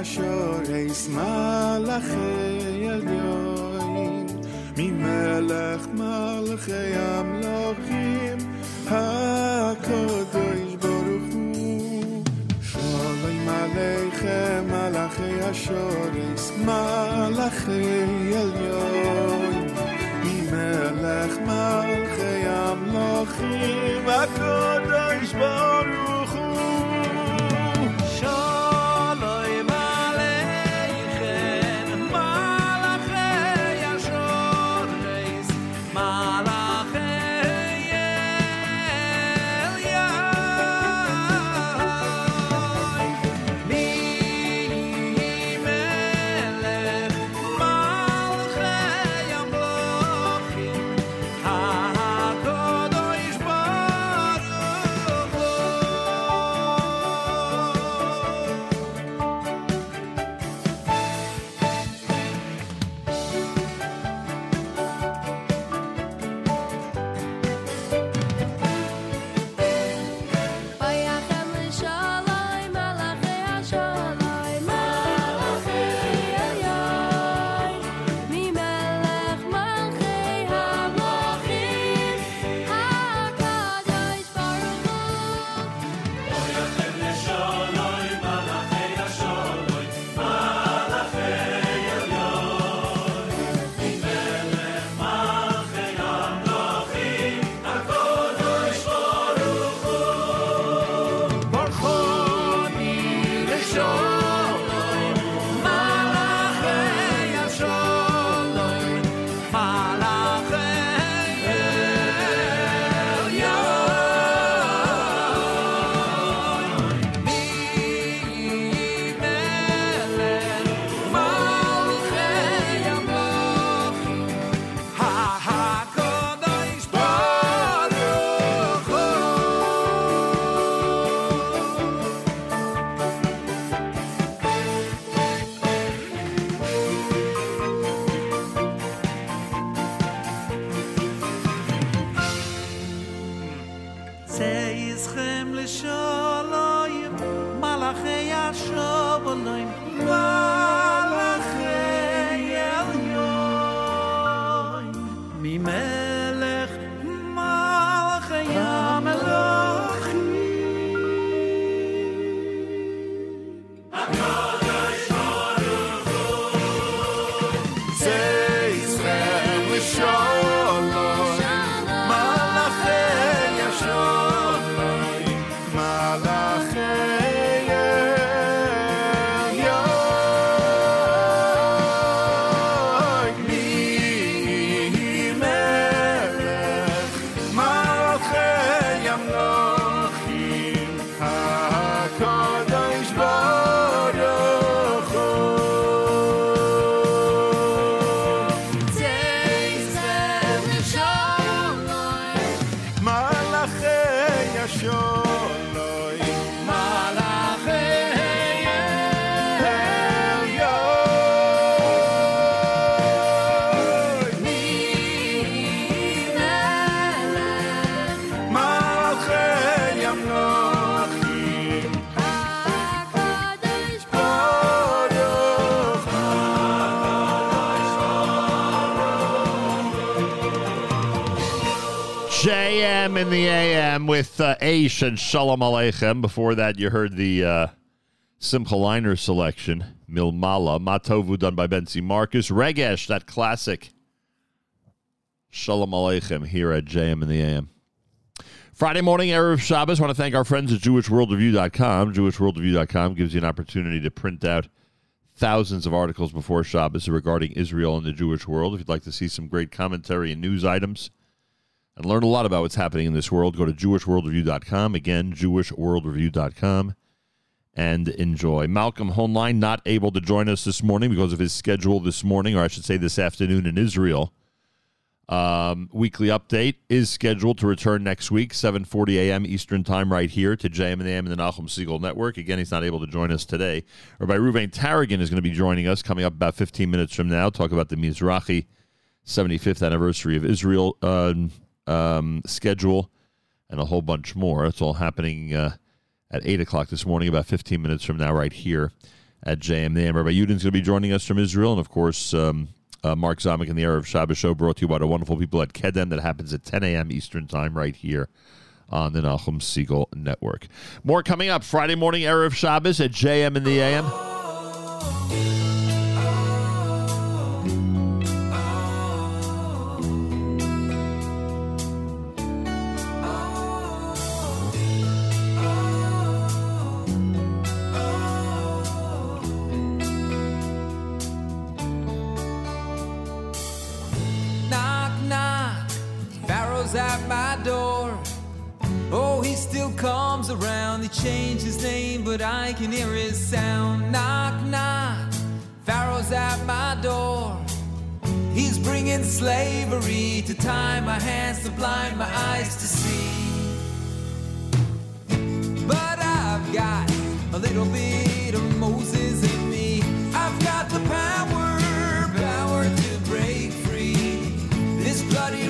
Malachei HaShoreis Malachei in the AM with uh, Aish and Shalom Aleichem. Before that, you heard the uh, Simcha Leiner selection, Milmala, Matovu, done by Benzi Marcus. Regesh, that classic. Shalom Aleichem here at JM in the AM. Friday morning, Erev Shabbos. want to thank our friends at JewishWorldReview.com. JewishWorldReview.com gives you an opportunity to print out thousands of articles before Shabbos regarding Israel and the Jewish world. If you'd like to see some great commentary and news items and learn a lot about what's happening in this world, go to JewishWorldReview.com. Again, JewishWorldReview.com and enjoy. Malcolm Hoenlein not able to join us this morning because of his schedule this morning, or I should say this afternoon in Israel. Um, weekly update is scheduled to return next week, 7:40 a.m. Eastern Time, right here to JM and the AM and the Nachum Segal Network. Again, he's not able to join us today. Rabbi Ruvain Taragin is going to be joining us coming up about 15 minutes from now. Talk about the Mizrahi 75th anniversary of Israel um, um, schedule and a whole bunch more. It's all happening uh, at 8 o'clock this morning, about 15 minutes from now, right here at JM the. Rabbi Yudin's going to be joining us from Israel, and of course. Um, uh, Mark Zamek and the Erev Shabbos show brought to you by the wonderful people at Kedem that happens at 10 a.m. Eastern Time right here on the Nachum Segal Network. More coming up Friday morning, Erev Shabbos at JM in the AM. Comes around. He changed his name, but I can hear his sound. Knock, knock, Pharaoh's at my door. He's bringing slavery to tie my hands, to blind my eyes to see. But I've got a little bit of Moses in me. I've got the power, power to break free. This bloody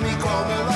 mi come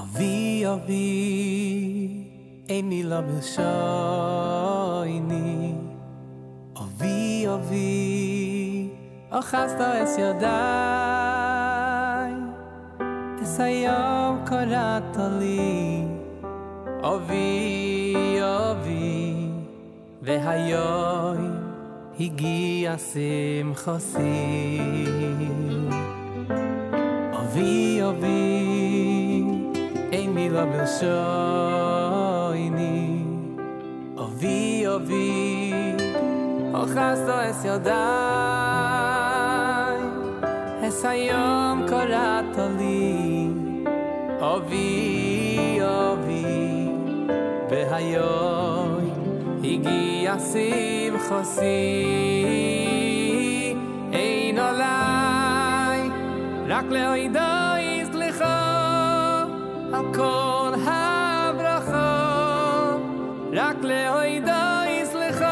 אבי אבי אין מילה בלשוני אבי אבי אחזת אס ידיי אס היום קראת לי אבי אבי והיום הגיע שמחתי אבי אבי אין מילה בלשוני אבי אבי אחזת אס ידיי אס היום קראת לי אבי אבי והיום הגיע שמחתי אין עליי רק להוידו יסלחו על כל הברכה רק להוידו יסלחו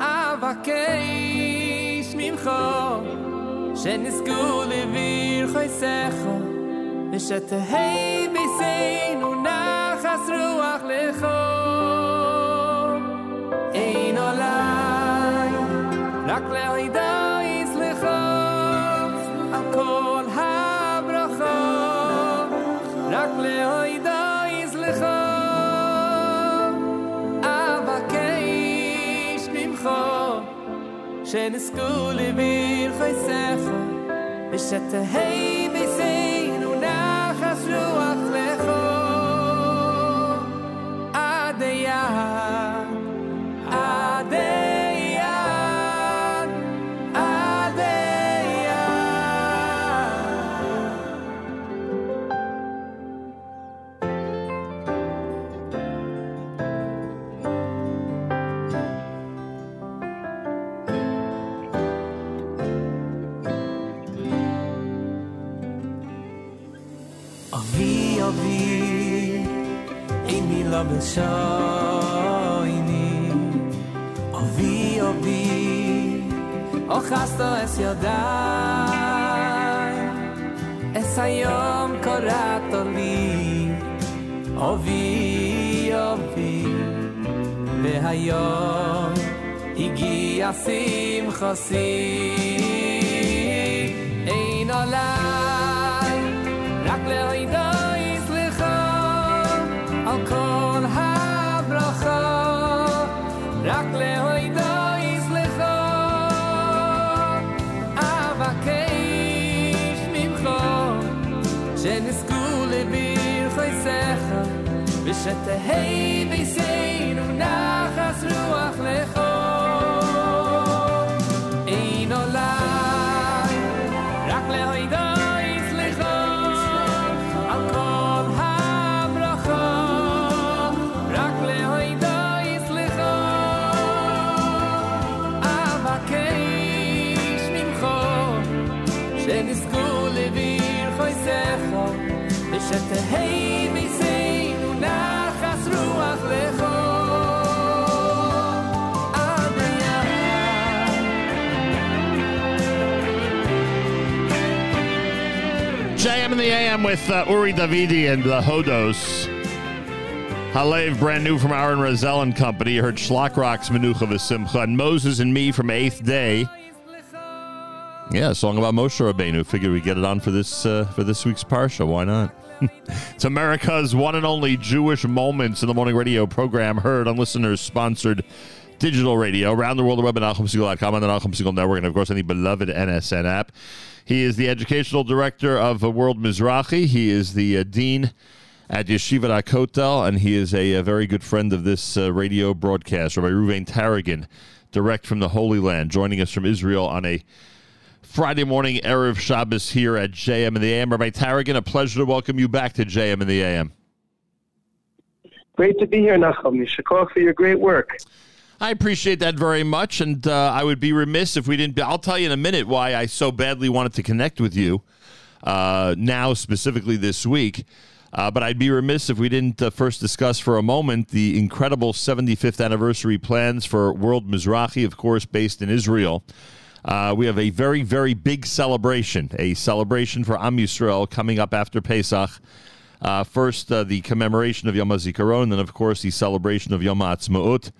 אבקש ממך שנזכו לביר חייסך ושתהי ביסינו נחס רוח לך אין עליי רק להידו יסלחו על רק להידו יסלחו אבקש ממך שנזכו לביר חייסך ושתהי מילה בלשוני אבי אבי אוחזת אס ידיי אס היום קראת לי אבי אבי והיום הגיע שמחתי אין עליי רק להידו יסלחו על כל שתהי ביסנו נחס רוח לכל אין עולם רק להוידו יצליחו AM with uh, Uri Davidi and the Hodos. Halev, brand new from Aaron Razel and Company. You heard Schlock Rock's Menucha V'Simcha and Moses and Me from Eighth Day. Yeah, a song about Moshe Rabbeinu. Figured we'd get it on for this uh, for this week's parsha. Why not? it's America's one and only Jewish Moments in the Morning Radio program, heard on listeners sponsored digital radio around the world, the web at NachumSegal.com on the Nachum Segal Network, and of course, any beloved NSN app. He is the educational director of uh, World Mizrahi. He is the uh, dean at Yeshiva HaKotel, and he is a, a very good friend of this uh, radio broadcast. Rabbi Reuven Taragin, direct from the Holy Land, joining us from Israel on a Friday morning Erev Shabbos here at JM in the AM. Rabbi Taragin, a pleasure to welcome you back to JM in the AM. Great to be here, Nachum. Yishakov for your great work. I appreciate that very much, and uh, I would be remiss if we didn't. I'll tell you in a minute why I so badly wanted to connect with you uh, now, specifically this week. Uh, but I'd be remiss if we didn't uh, first discuss for a moment the incredible 75th anniversary plans for World Mizrahi, of course, based in Israel. Uh, we have a very, very big celebration, a celebration for Am Yisrael coming up after Pesach. Uh, first, the commemoration of Yom HaZikaron, then, of course, the celebration of Yom HaAtzmaut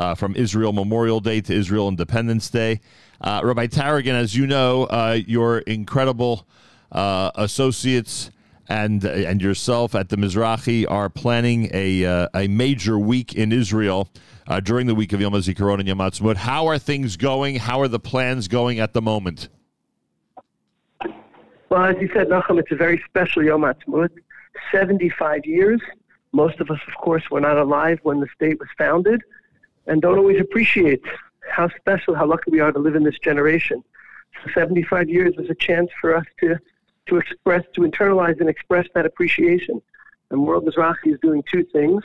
uh, from Israel Memorial Day to Israel Independence Day. Uh, Rabbi Taragin, as you know, uh, your incredible uh, associates and and yourself at the Mizrahi are planning a uh, a major week in Israel during the week of Yom HaZikaron and Yom HaAtzmaut. How are things going? How are the plans going at the moment? Well, as you said, Nachum, it's a very special Yom Ha'atzmaut. 75 years. Most of us, of course, were not alive when the state was founded and don't always appreciate how special, how lucky we are to live in this generation. So 75 years is a chance for us to, to express, to internalize and express that appreciation. And World Mizrahi is doing two things.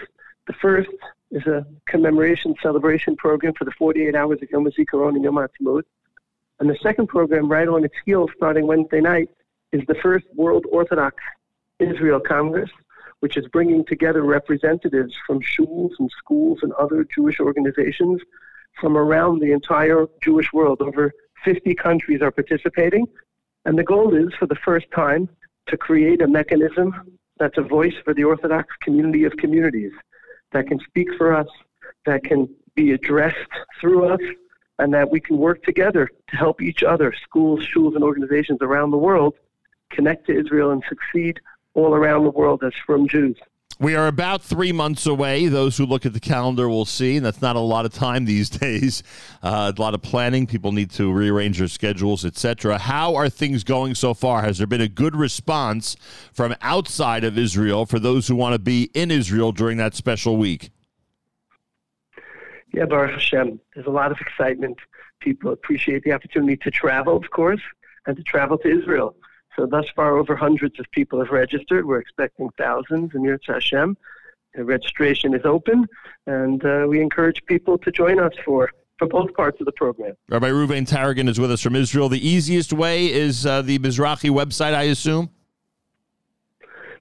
The first is a commemoration celebration program for the 48 hours of Yom HaZikaron and Yom HaAtzmaut. And the second program, right on its heels, starting Wednesday night, is the first World Orthodox Israel Congress, which is bringing together representatives from shuls and schools and other Jewish organizations from around the entire Jewish world. Over 50 countries are participating. And the goal is, for the first time, to create a mechanism that's a voice for the Orthodox community of communities that can speak for us, that can be addressed through us, and that we can work together to help each other, schools, shuls, and organizations around the world, connect to Israel and succeed all around the world as from Jews. We are about three months away. Those who look at the calendar will see, and that's not a lot of time these days. Uh, a lot of planning. People need to rearrange their schedules, etc. How are things going so far? Has there been a good response from outside of Israel for those who want to be in Israel during that special week? Yeah, Baruch Hashem. There's a lot of excitement. People appreciate the opportunity to travel, of course, and to travel to Israel. So thus far, over hundreds of people have registered. We're expecting thousands in Yirtz Hashem. The registration is open, and uh, we encourage people to join us for, for both parts of the program. Rabbi Reuven Taragin is with us from Israel. The easiest way is uh, the Mizrahi website, I assume?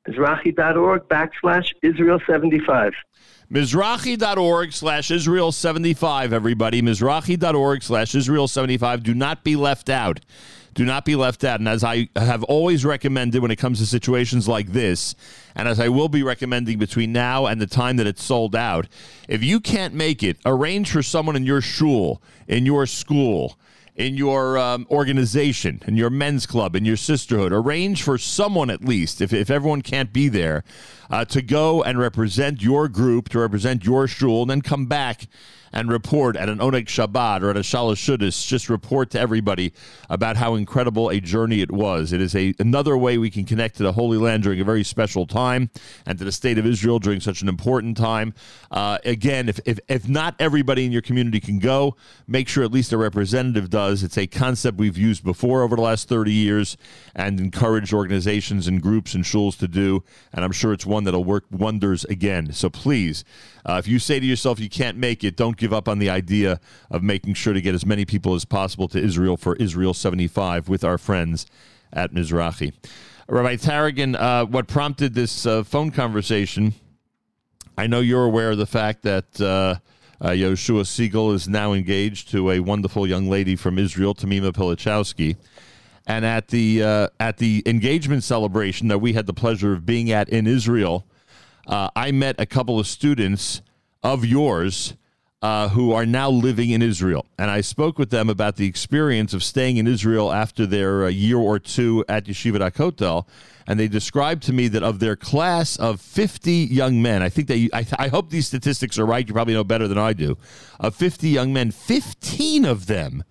Mizrahi.org backslash Israel 75. Mizrahi.org slash Israel 75, everybody. Mizrahi.org slash Israel 75. Do not be left out. Do not be left out. And as I have always recommended when it comes to situations like this, and as I will be recommending between now and the time that it's sold out, if you can't make it, arrange for someone in your shul, in your school, in your um, organization, in your men's club, in your sisterhood. Arrange for someone at least, if, if everyone can't be there, uh, to go and represent your group, to represent your shul, and then come back and report at an Oneg Shabbat or at a Shalosh Shuddis. Just report to everybody about how incredible a journey it was. It is a another way we can connect to the Holy Land during a very special time and to the state of Israel during such an important time. Uh, again, if, if, if not everybody in your community can go, make sure at least a representative does. It's a concept we've used before over the last 30 years and encouraged organizations and groups and shuls to do. And I'm sure it's one that'll work wonders again. So please, uh, if you say to yourself you can't make it, don't give up on the idea of making sure to get as many people as possible to Israel for Israel 75 with our friends at Mizrahi. Rabbi Taragin, uh, what prompted this uh, phone conversation? I know you're aware of the fact that uh, uh, Yoshua Segal is now engaged to a wonderful young lady from Israel, Tamima Pilichowski. And at the uh, at the engagement celebration that we had the pleasure of being at in Israel, uh, I met a couple of students of yours uh, who are now living in Israel, and I spoke with them about the experience of staying in Israel after their uh, year or two at Yeshiva Hakotel, and they described to me that of their class of 50 young men, I think they, I, I hope these statistics are right. You probably know better than I do. Of 50 young men, 15 of them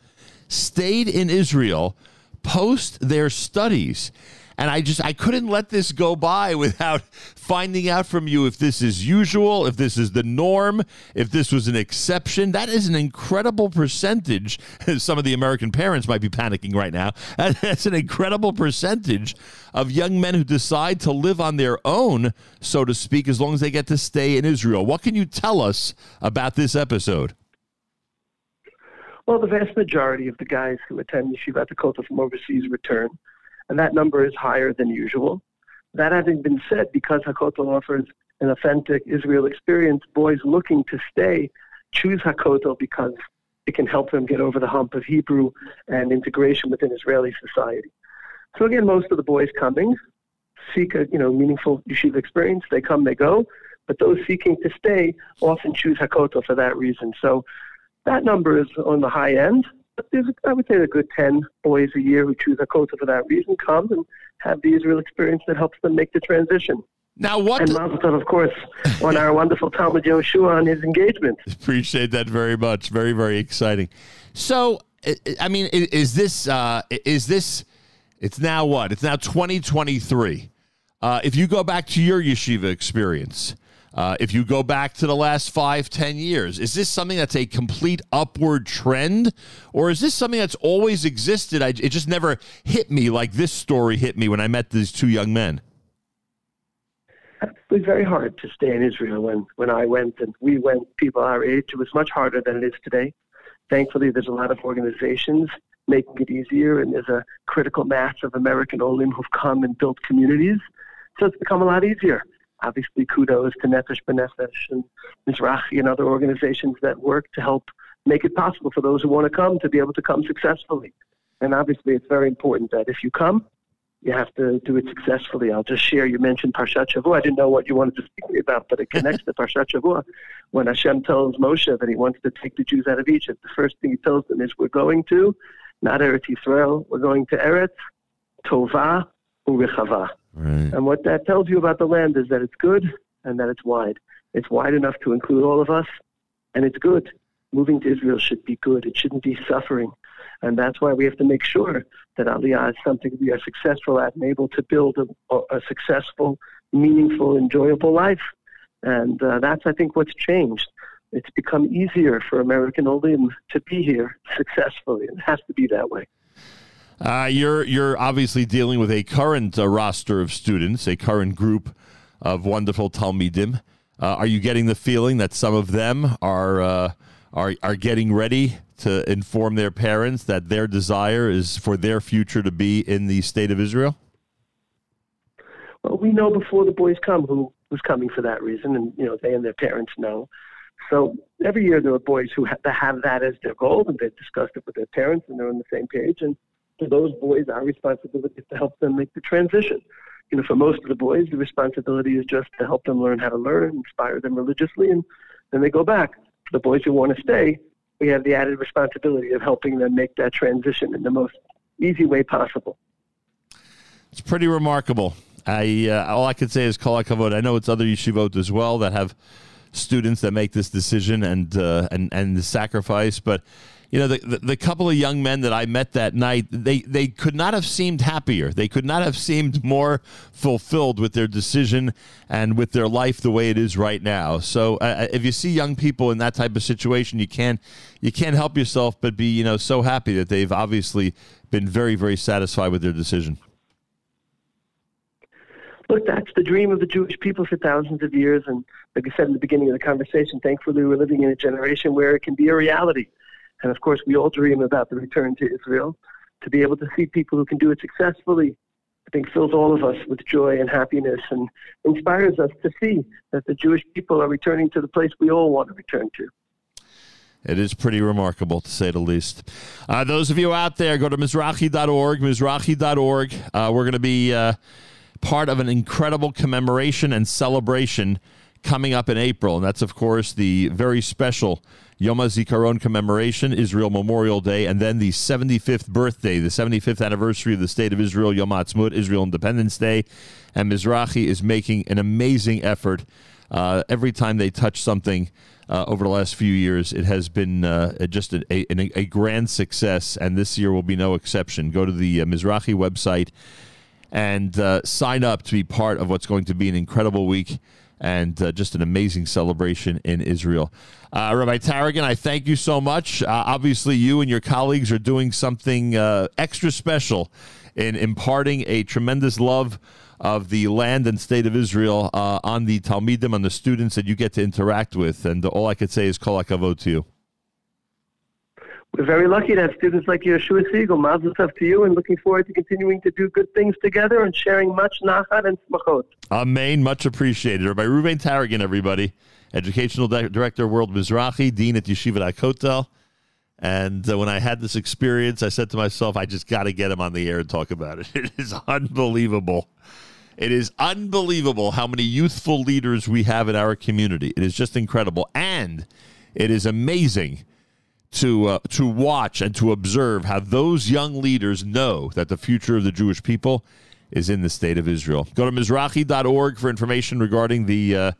stayed in Israel post their studies. And I just I couldn't let this go by without finding out from you if this is usual, if this is the norm, if this was an exception. That is an incredible percentage. Some of the American parents might be panicking right now. That's an incredible percentage of young men who decide to live on their own, so to speak, as long as they get to stay in Israel. What can you tell us about this episode? Well, the vast majority of the guys who attend Yeshivat Hakotel from overseas return, and that number is higher than usual. That having been said, because Hakotel offers an authentic Israel experience, boys looking to stay choose Hakotel because it can help them get over the hump of Hebrew and integration within Israeli society. So again, most of the boys coming seek a you know meaningful yeshiva experience. They come, they go, but those seeking to stay often choose Hakotel for that reason. So that number is on the high end. But there's, I would say, a good 10 boys a year who choose a Hakotel for that reason come and have the Israel experience that helps them make the transition. Now, what? And Mazel Tov, of course, on our wonderful Talmud Yoshua on his engagement. Appreciate that very much. Very, very exciting. So, I- I mean, is this, uh, is this, it's now what? It's now 2023. Uh, if you go back to your yeshiva experience, uh, if you go back to the last five, ten years, is this something that's a complete upward trend, or is this something that's always existed? I, it just never hit me like this story hit me when I met these two young men. It was very hard to stay in Israel when, when I went and we went, people our age. It was much harder than it is today. Thankfully, there's a lot of organizations making it easier, and there's a critical mass of American Olim who've come and built communities. So it's become a lot easier. Obviously, kudos to Nefesh B'Nefesh and Mizrahi and other organizations that work to help make it possible for those who want to come to be able to come successfully. And obviously, it's very important that if you come, you have to do it successfully. I'll just share. You mentioned Parshat Shavua. I didn't know what you wanted to speak to me about, but it connects to Parshat Shavua. When Hashem tells Moshe that he wants to take the Jews out of Egypt, the first thing he tells them is, "We're going to not Eretz Yisrael. We're going to Eretz Tova Urechava." And what that tells you about the land is that it's good and that it's wide. It's wide enough to include all of us, and it's good. Moving to Israel should be good. It shouldn't be suffering. And that's why we have to make sure that Aliyah is something we are successful at and able to build a, a successful, meaningful, enjoyable life. And uh, that's, I think, what's changed. It's become easier for American Olim to be here successfully. It has to be that way. Uh, you're you're obviously dealing with a current uh, roster of students, a current group of wonderful Talmidim. Uh, are you getting the feeling that some of them are uh, are are getting ready to inform their parents that their desire is for their future to be in the state of Israel? Well, we know before the boys come who who's coming for that reason, and you know they and their parents know. So every year there are boys who have, that have that as their goal, and they've discussed it with their parents, and they're on the same page. And those boys, our responsibility is to help them make the transition. You know, for most of the boys, the responsibility is just to help them learn how to learn, inspire them religiously, and then they go back. For the boys who want to stay, we have the added responsibility of helping them make that transition in the most easy way possible. It's pretty remarkable. I uh, all I can say is kol hakavod. I know it's other yeshivot as well that have students that make this decision and uh, and and the sacrifice, but you know the, the the couple of young men that I met that night, they they could not have seemed happier. They could not have seemed more fulfilled with their decision and with their life the way it is right now. So uh, if you see young people in that type of situation, you can't you can't help yourself but be you know so happy that they've obviously been very very satisfied with their decision. look, that's the dream of the Jewish people for thousands of years. And like I said in the beginning of the conversation, thankfully we're living in a generation where it can be a reality. And of course, we all dream about the return to Israel, to be able to see people who can do it successfully, I think fills all of us with joy and happiness and inspires us to see that the Jewish people are returning to the place we all want to return to. It is pretty remarkable, to say the least. Uh, those of you out there, go to Mizrahi.org, Mizrahi.org. Uh, we're going to be uh, part of an incredible commemoration and celebration coming up in April. And that's, of course, the very special Yom HaZikaron commemoration, Israel Memorial Day, and then the 75th birthday, the 75th anniversary of the State of Israel, Yom Ha'atzmaut, Israel Independence Day. And Mizrahi is making an amazing effort uh, every time they touch something uh, over the last few years, it has been uh, just a, a, a grand success, and this year will be no exception. Go to the uh, Mizrahi website and uh, sign up to be part of what's going to be an incredible week and uh, just an amazing celebration in Israel. Uh, Rabbi Taragin, I thank you so much. Uh, obviously, you and your colleagues are doing something uh, extra special in imparting a tremendous love of the land and state of Israel uh, on the Talmidim, on the students that you get to interact with. And all I could say is kol hakavod to you. We're very lucky to have students like Yeshua Segal. Mazel tov to you, and looking forward to continuing to do good things together and sharing much nachat and smachot. Amen. Much appreciated. Rabbi Ruben Taragin, everybody. Educational Di- Director, World Mizrahi, Dean at Yeshiva Kotel. And uh, when I had this experience, I said to myself, I just got to get him on the air and talk about it. It is unbelievable. It is unbelievable how many youthful leaders we have in our community. It is just incredible. And it is amazing to uh, to watch and to observe how those young leaders know that the future of the Jewish people is in the state of Israel. Go to Mizrahi.org for information regarding the uh,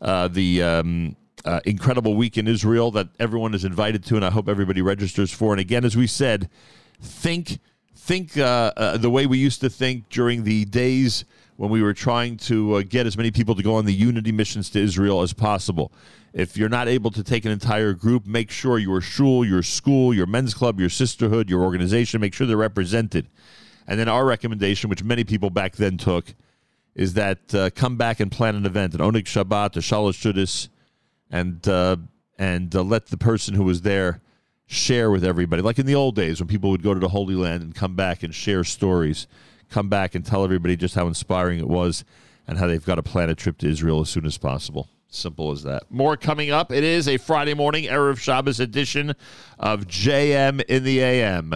uh, the um, uh, incredible week in Israel that everyone is invited to, and I hope everybody registers for. And again, as we said, think think uh, uh, the way we used to think during the days when we were trying to uh, get as many people to go on the unity missions to Israel as possible. If you're not able to take an entire group, make sure your shul, your school, your men's club, your sisterhood, your organization, make sure they're represented. And then our recommendation, which many people back then took, is that uh, come back and plan an event, an Onig Shabbat, a Shalosh Shudis, and uh, and uh, let the person who was there share with everybody. Like in the old days when people would go to the Holy Land and come back and share stories, come back and tell everybody just how inspiring it was and how they've got to plan a trip to Israel as soon as possible. Simple as that. More coming up. It is a Friday morning, Erev Shabbos edition of JM in the AM.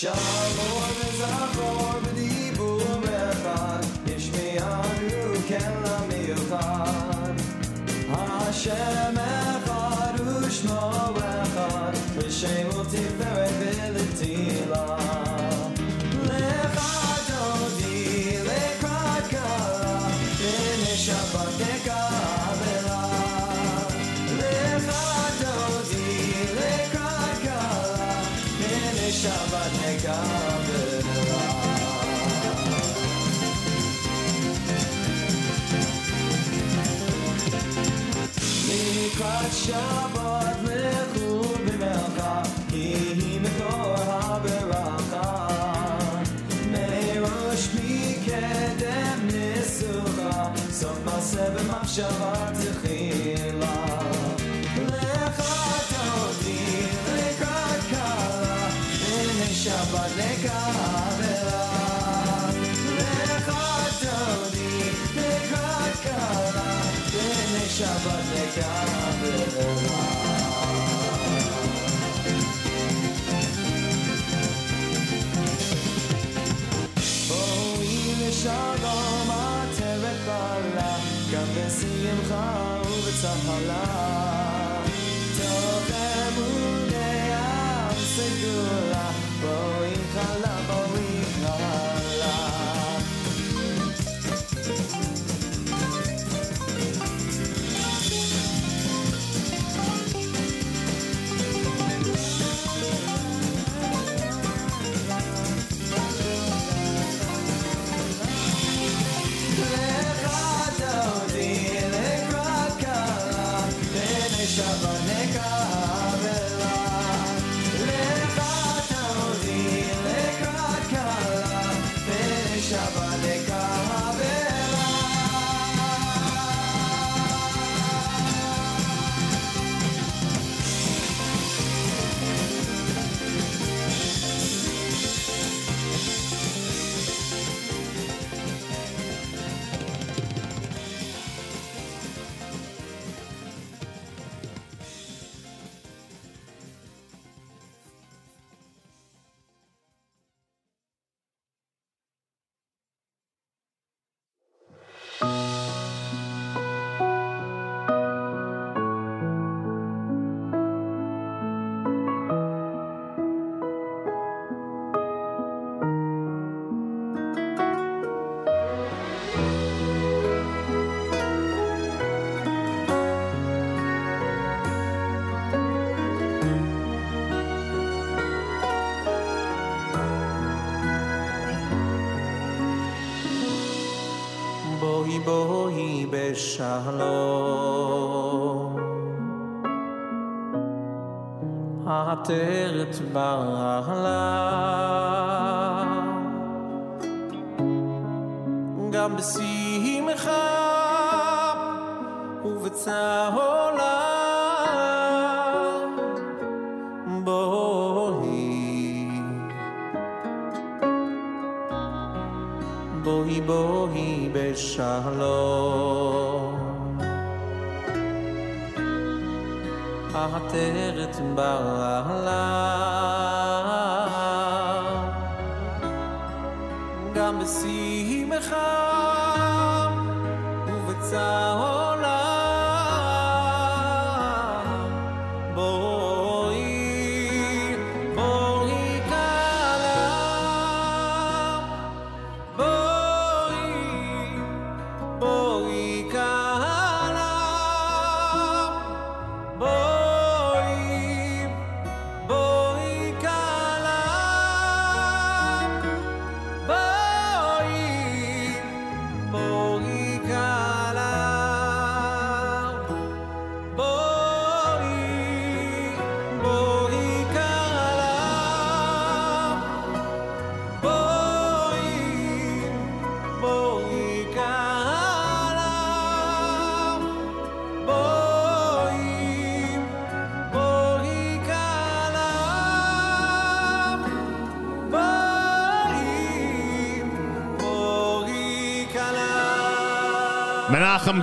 Hashem on ushmo במחשבה תחילה. לך תעודי רגע קלה הנה שבת לקבלה לך תעודי רגע קלה הנה שבת לקבלה Sahara Tövbe bu ne בשלום. עטרת ברעלה, גם בשמחה ובצהוב. teret balala gam si mekhah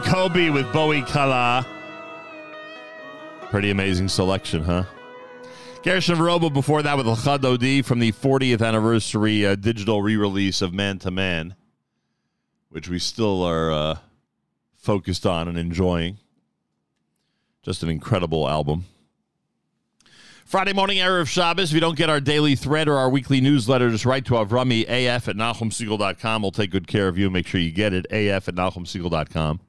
Kobe with Bowie Kala. Pretty amazing selection, huh? Gershon Robo before that with Chad Odi from the 40th anniversary uh, digital re-release of Man to Man, which we still are uh, focused on and enjoying. Just an incredible album. Friday morning, Erev Shabbos. If you don't get our daily thread or our weekly newsletter, just write to Avrami AF at NachumSegal.com. We'll take good care of you. Make sure you get it. AF at NachumSegal.com.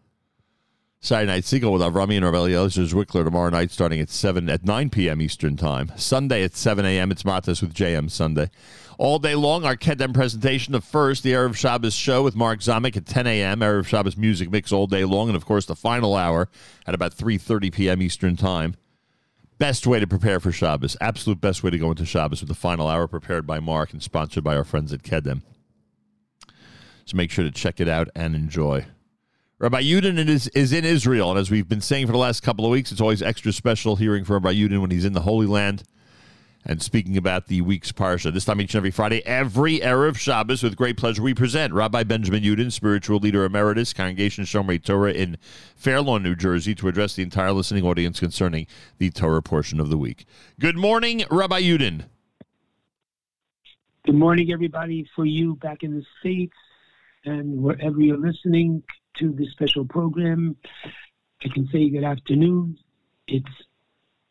Saturday Night Segal with Avrami and Ravel is Wickler tomorrow night starting at 7 at 9 p.m. Eastern Time. Sunday at 7 a.m. It's Matas with JM Sunday. All day long, our Kedem presentation of first, the Erev Shabbos show with Mark Zamek at 10 a.m. Erev Shabbos music mix all day long. And, of course, the final hour at about 3.30 p.m. Eastern Time. Best way to prepare for Shabbos. Absolute best way to go into Shabbos with the final hour prepared by Mark and sponsored by our friends at Kedem. So make sure to check it out and enjoy. Rabbi Yudin is, is in Israel, and as we've been saying for the last couple of weeks, it's always extra special hearing from Rabbi Yudin when he's in the Holy Land and speaking about the week's parsha. This time each and every Friday, every Erev Shabbos, with great pleasure, we present Rabbi Benjamin Yudin, spiritual leader emeritus, Congregation Shomrei Torah in Fair Lawn, New Jersey, to address the entire listening audience concerning the Torah portion of the week. Good morning, Rabbi Yudin. Good morning, everybody, for you back in the States and wherever you're listening to this special program. I can say good afternoon. It's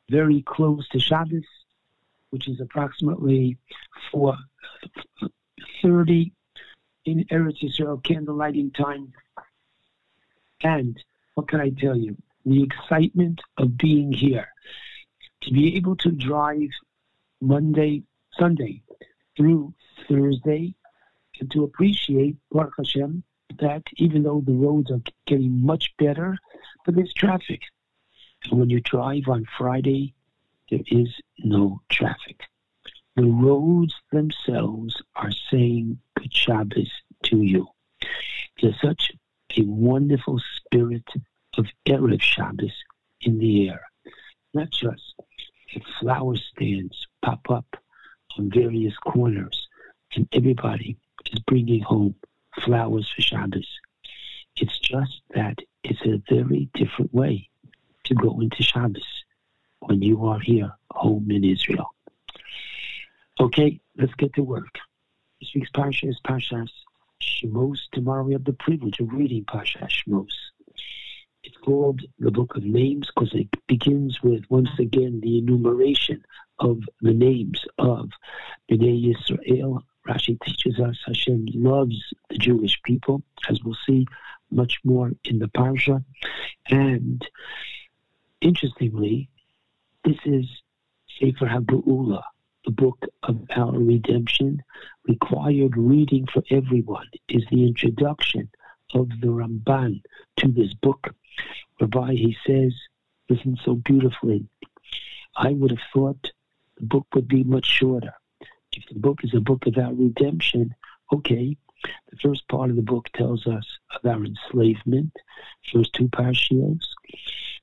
very close to Shabbos, which is approximately 4.30 in Eretz Yisrael candle lighting time. And what can I tell you? The excitement of being here. To be able to drive Monday, Sunday through Thursday and to appreciate Baruch Hashem that even though the roads are getting much better, but there's traffic. And when you drive on Friday, there is no traffic. The roads themselves are saying good Shabbos to you. There's such a wonderful spirit of Erev Shabbos in the air. Not just that flower stands pop up on various corners and everybody is bringing home flowers for Shabbos. It's just that it's a very different way to go into Shabbos when you are here home in Israel. Okay, let's get to work. This week's Parsha is Parshas Shemos. Tomorrow we have the privilege of reading Parshas Shemos. It's called the Book of Names because it begins with, once again, the enumeration of the names of Bnei Yisrael. Rashi teaches us Hashem loves the Jewish people, as we'll see much more in the Parsha. And interestingly, this is Sefer HaGeula, the book of our redemption. Required reading for everyone is the introduction of the Ramban to this book, whereby he says, listen so beautifully, I would have thought the book would be much shorter. If the book is a book about redemption, okay, the first part of the book tells us of our enslavement, first two parshios,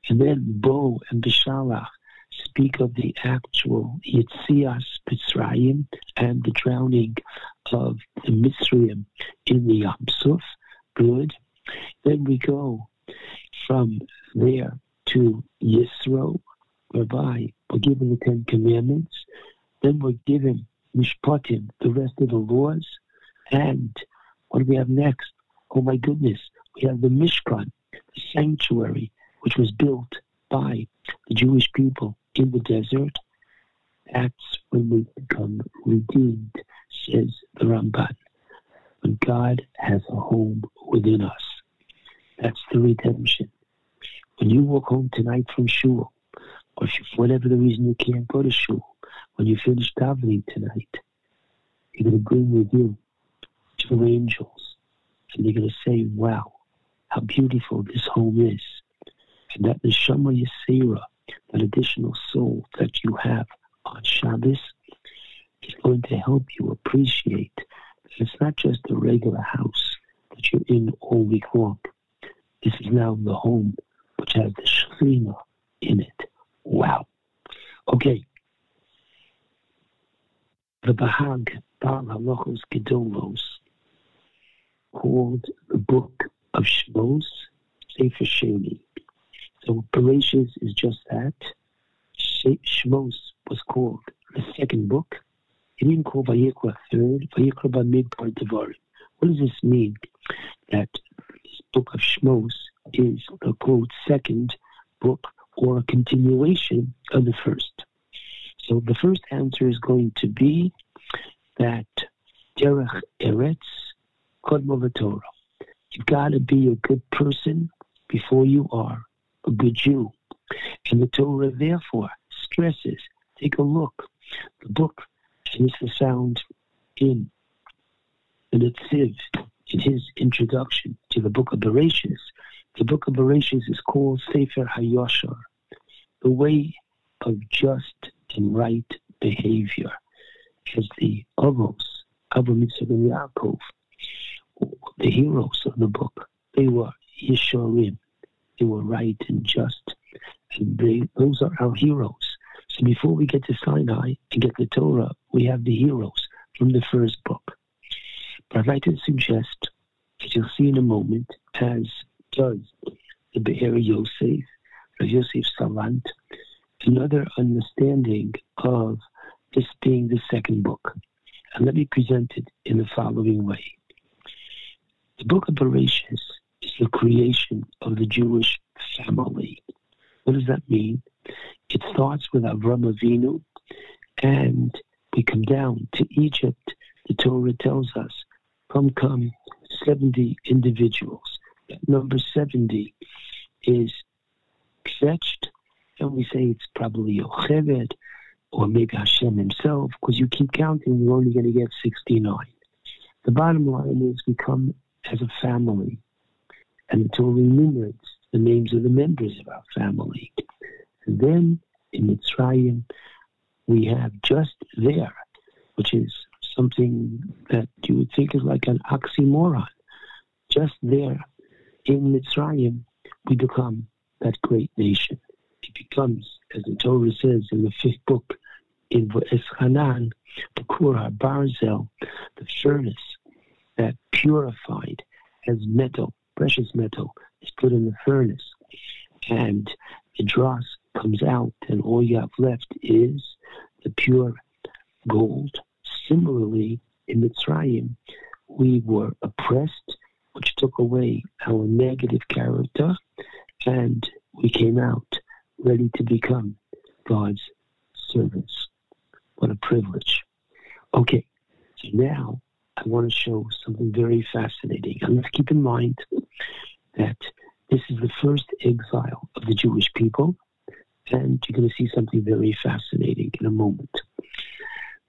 and then Bo and Bishalach speak of the actual Yitzias Mitzrayim and the drowning of the Mitzrayim in the Yam Suf. Good. Then we go from there to Yisro, whereby we're given the Ten Commandments. Then we're given Mishpatim, the rest of the laws. And what do we have next? Oh my goodness, we have the Mishkan, the sanctuary, which was built by the Jewish people in the desert. That's when we become redeemed, says the Ramban. When God has a home within us. That's the redemption. When you walk home tonight from shul, or if whatever the reason you can't go to shul, when you finish davening tonight, you're going to bring with you two angels, and they're going to say, "Wow, how beautiful this home is," and that neshama yisera, that additional soul that you have on Shabbos, is going to help you appreciate that it's not just a regular house that you're in all week long. This is now the home which has the Shekhinah in it. Wow. Okay. The Bahag Baal Halachos Gedolos called the Book of Shmos Sefer Sheni. So Bereshis is just that. Shmos was called the second book. He didn't call Vayikra third. Vayikra Bamidbar Devarim. What does this mean? That this book of Shmos is the quote second book or a continuation of the first. So the first answer is going to be that Derech Eretz Kodma Torah. You've got to be a good person before you are a good Jew. And the Torah therefore stresses, take a look, the book, and this is found in the Netziv, in his introduction to the book of Bereshis. The book of Bereshis is called Sefer HaYoshar, the way of just and right behavior. As the Avos, Avraham Yitzchak and Yaakov, the heroes of the book, they were Yesharim. They were right and just. And they, those are our heroes. So before we get to Sinai and get the Torah, we have the heroes from the first book. But I'd like to suggest, as you'll see in a moment, as does the Be'er Yosef, Yosef Salant, another understanding of this being the second book. And let me present it in the following way. The book of Bereshit is the creation of the Jewish family. What does that mean? It starts with Avram Avinu, and we come down to Egypt. The Torah tells us, come, come, 70 individuals. That number 70 is fetched, and we say it's probably Yocheved, or maybe Hashem himself, because you keep counting, you're only going to get 69. The bottom line is we come as a family, and the Torah enumerates the names of the members of our family. And then in Mitzrayim, we have just there, which is something that you would think is like an oxymoron. Just there in Mitzrayim, we become that great nation. It becomes, as the Torah says in the fifth book, in Eschanan, the Kurah Barzel, the furnace that purified as metal, precious metal, is put in the furnace. And the dross comes out, and all you have left is the pure gold. Similarly, in Mitzrayim, we were oppressed, which took away our negative character, and we came out ready to become God's servants. What a privilege. Okay, so now I want to show something very fascinating. And let's keep in mind that this is the first exile of the Jewish people, and you're going to see something very fascinating in a moment.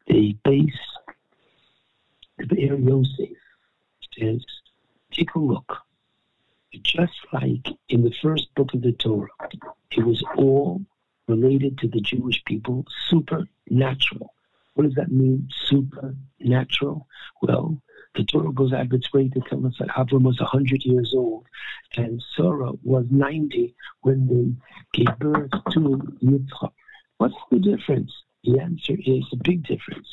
The base, of the Be'er says, take a look. Just like in the first book of the Torah, it was all related to the Jewish people, supernatural. What does that mean, supernatural? Well, the Torah goes out of its way to tell us that Avram was 100 years old and Sarah was 90 when they gave birth to Yitzchak. What's the difference? The answer is a big difference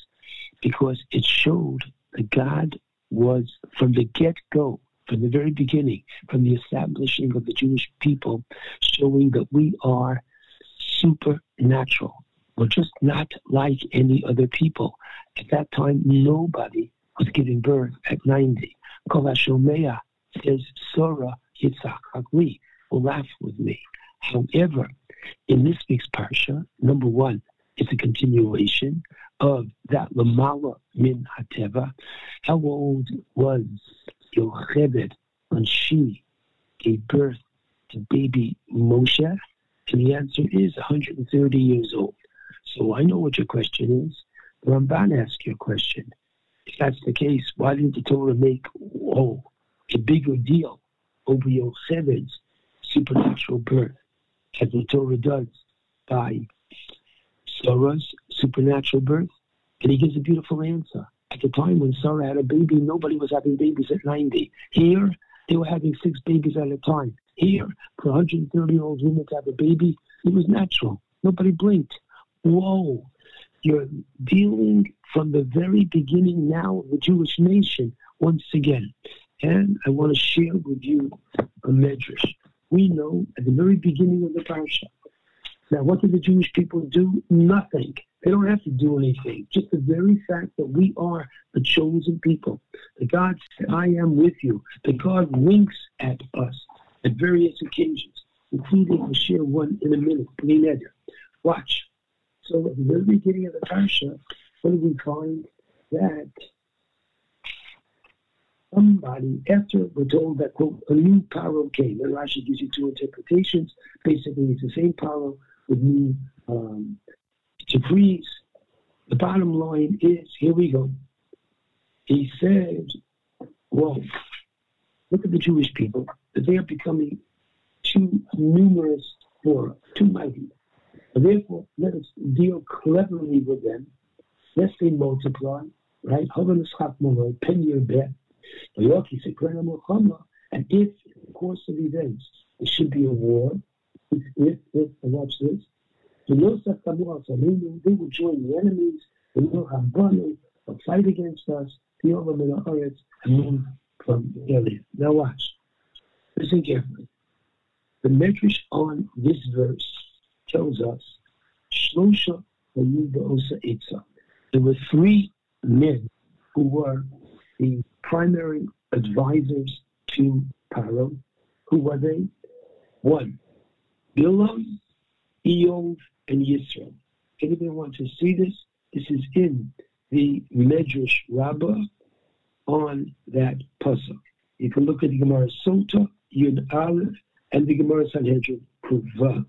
because it showed that God was, from the get go, from the very beginning, from the establishing of the Jewish people, showing that we are supernatural. We're just not like any other people. At that time, nobody was giving birth at 90. Kol HaShomea says, Sora Yitzhak Hagli, will laugh with me. However, in this week's parsha, number one, it's a continuation of that Lamala Min Hateva. How old was Yochebed when she gave birth to baby Moshe? And the answer is 130 years old. So I know what your question is. The Ramban asked your question. If that's the case, why didn't the Torah make oh, a bigger deal over Yochebed's supernatural birth, as the Torah does by Sarah's supernatural birth? And he gives a beautiful answer. At the time when Sarah had a baby, nobody was having babies at 90. Here, they were having six babies at a time. Here, for a 130 year old woman to have a baby, it was natural. Nobody blinked. Whoa. You're dealing from the very beginning now of the Jewish nation once again. And I want to share with you a medrash. We know at the very beginning of the parsha. Now, what did the Jewish people do? Nothing. They don't have to do anything. Just the very fact that we are the chosen people. That God said, I am with you. That God winks at us at various occasions, including, I'll share one in a minute. Watch. So at the very beginning of the parsha, what do we find? That somebody, after we're told that, quote, a new paro came, and Rashi gives you two interpretations. Basically, it's the same paro with new um, decrees. The bottom line is, here we go. He said, well, look at the Jewish people, that they are becoming too numerous for us, too mighty. Therefore, let us deal cleverly with them, lest they multiply, right? And if, in the course of events, there should be a war, if, if, if watch this, the they will join the enemies, they will have Banu, will fight against us, the Olam and move from the area. Now watch. Listen carefully. The medrash on this verse tells us, Shlosha. There were three men who were the primary advisors to Paro. Who were they? One, Bilam, Eov, and Yisro. Anybody want to see this? This is in the Medrash Rabbah on that puzzle. You can look at the Gemara Sota, Yud Aleph, and the Gemara Sanhedrin Kuva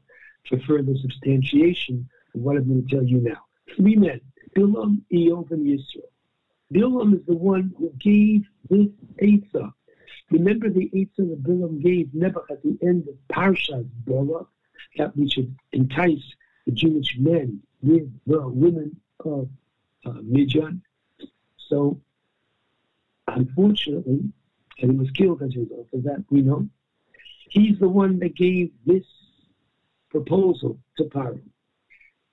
for further substantiation of what I'm going to tell you now. Three men, Bilam, Eov, and Yisrael. Bilam is the one who gave this Eitzah. Remember the Eitzah that Bilam gave Nebuch at the end of Parshas Balak, that we should entice the Jewish men with the women of uh, Midian. So, unfortunately, and he was killed as a result of that, we know. He's the one that gave this proposal to Paro.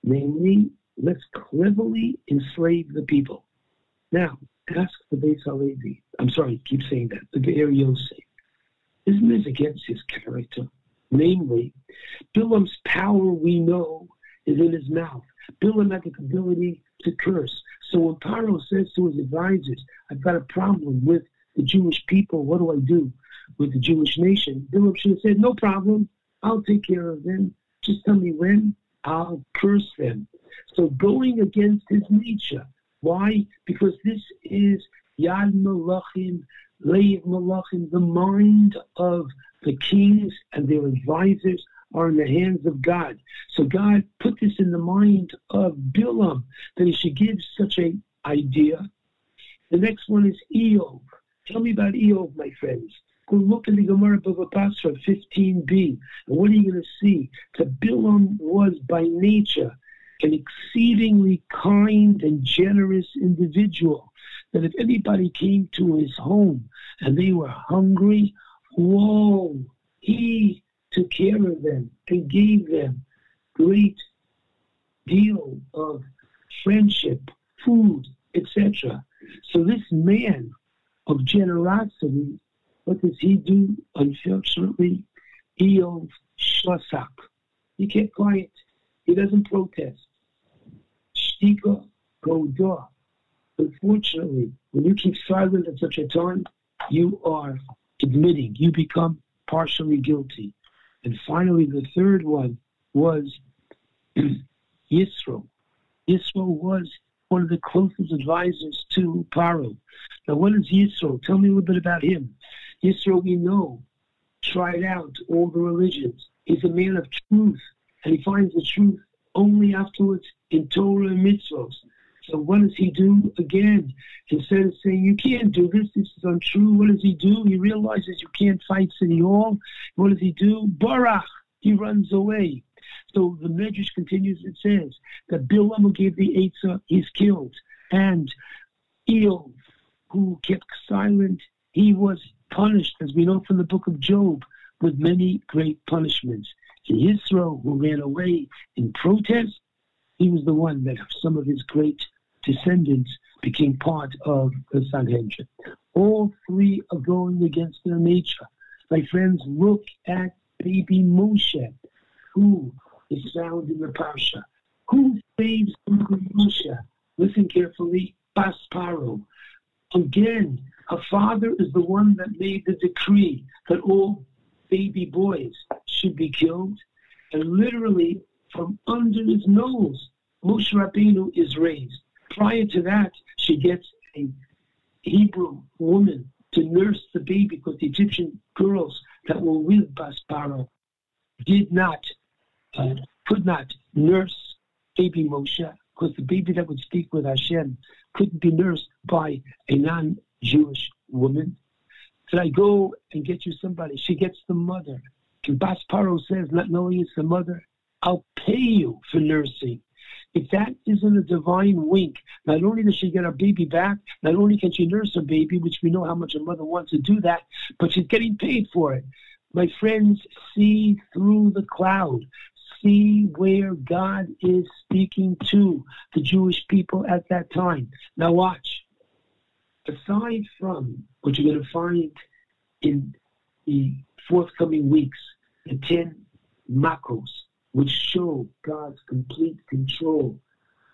Namely, let's cleverly enslave the people. Now, ask the Beis Halevi. I'm sorry, keep saying that. The Be'er Yosef. Isn't this against his character? Namely, Bilam's power, we know, is in his mouth. Bilam had the ability to curse. So when Paro says to his advisors, I've got a problem with the Jewish people, what do I do with the Jewish nation? Bilam should have said, No problem. I'll take care of them. Just tell me when. I'll curse them. So going against his nature. Why? Because this is Yad Malachim, Leiv Malachim, the mind of the kings and their advisors are in the hands of God. So God put this in the mind of Bilam that he should give such a idea. The next one is Eov. Tell me about Eov, my friends. Go look in the Gemara Bava Basra 15b. And what are you going to see? That Bilam was by nature an exceedingly kind and generous individual. That if anybody came to his home and they were hungry, whoa, he took care of them and gave them great deal of friendship, food, etc. So this man of generosity, what does he do? Unfortunately, Eov Shlosak. He kept quiet. He doesn't protest. Shtika Godah. Unfortunately, when you keep silent at such a time, you are admitting you become partially guilty. And finally, the third one was Yisro. Yisro was one of the closest advisors to Paro. Now, what is Yisro? Tell me a little bit about him. Yisro, we know, tried out all the religions. He's a man of truth, and he finds the truth only afterwards in Torah and mitzvahs. So what does he do again? Instead of saying, you can't do this, this is untrue, what does he do? He realizes you can't fight City Hall. What does he do? Barach, he runs away. So the Medrash continues, it says that Bilam who gave the Eitzah, he's killed. And Eov, who kept silent, he was punished, as we know from the book of Job, with many great punishments. And Yisro, who ran away in protest, he was the one that some of his great descendants became part of the Sanhedrin. All three are going against their nature. My friends, look at baby Moshe, who is found in the Parsha. Who saves Moshe? Listen carefully, Basparo. Again, her father is the one that made the decree that all baby boys should be killed. And literally, from under his nose, Moshe Rabbeinu is raised. Prior to that, she gets a Hebrew woman to nurse the baby because the Egyptian girls that were with Basparo did not, uh, could not nurse baby Moshe because the baby that would speak with Hashem couldn't be nursed by a non-Jewish woman. Should I go and get you somebody? She gets the mother. And Basparo says, not knowing it's the mother, I'll pay you for nursing. If that isn't a divine wink, not only does she get her baby back, not only can she nurse her baby, which we know how much a mother wants to do that, but she's getting paid for it. My friends, see through the cloud. See where God is speaking to the Jewish people at that time. Now watch. Aside from what you're going to find in the forthcoming weeks, the 10 makos, which show God's complete control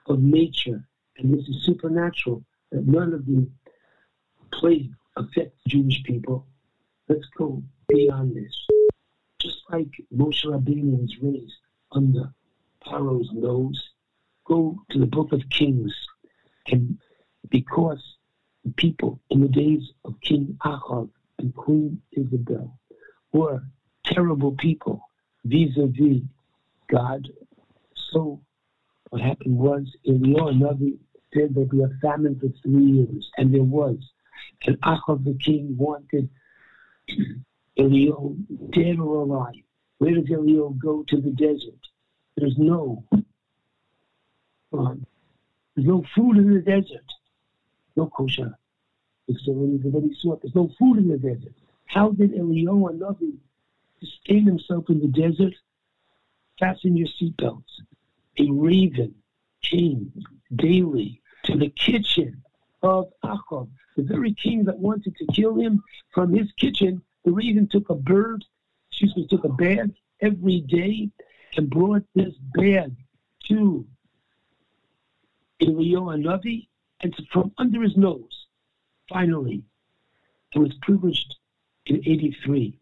of nature. And this is supernatural, that none of the plague affects Jewish people. Let's go beyond this. Just like Moshe Rabbeinu was raised under Paro's nose, go to the book of Kings. And because people in the days of King Ahab and Queen Isabel were terrible people vis-a-vis God. So what happened was Eliyahu Navi said there'd be a famine for three years, and there was. And Achav the king wanted Eliyahu dead or alive. Where does Eliyahu go to the desert? There's no um, there's no food in the desert. No kosher. Sort. There's no food in the desert. How did Eliyahu Navi sustain himself in the desert? fasten your seatbelts. A raven came daily to the kitchen of Achab, the very king that wanted to kill him. From his kitchen, the raven took a bird, excuse me, took a bag every day and brought this bag to Eliyahu Navi, and from under his nose, finally, he was privileged in 83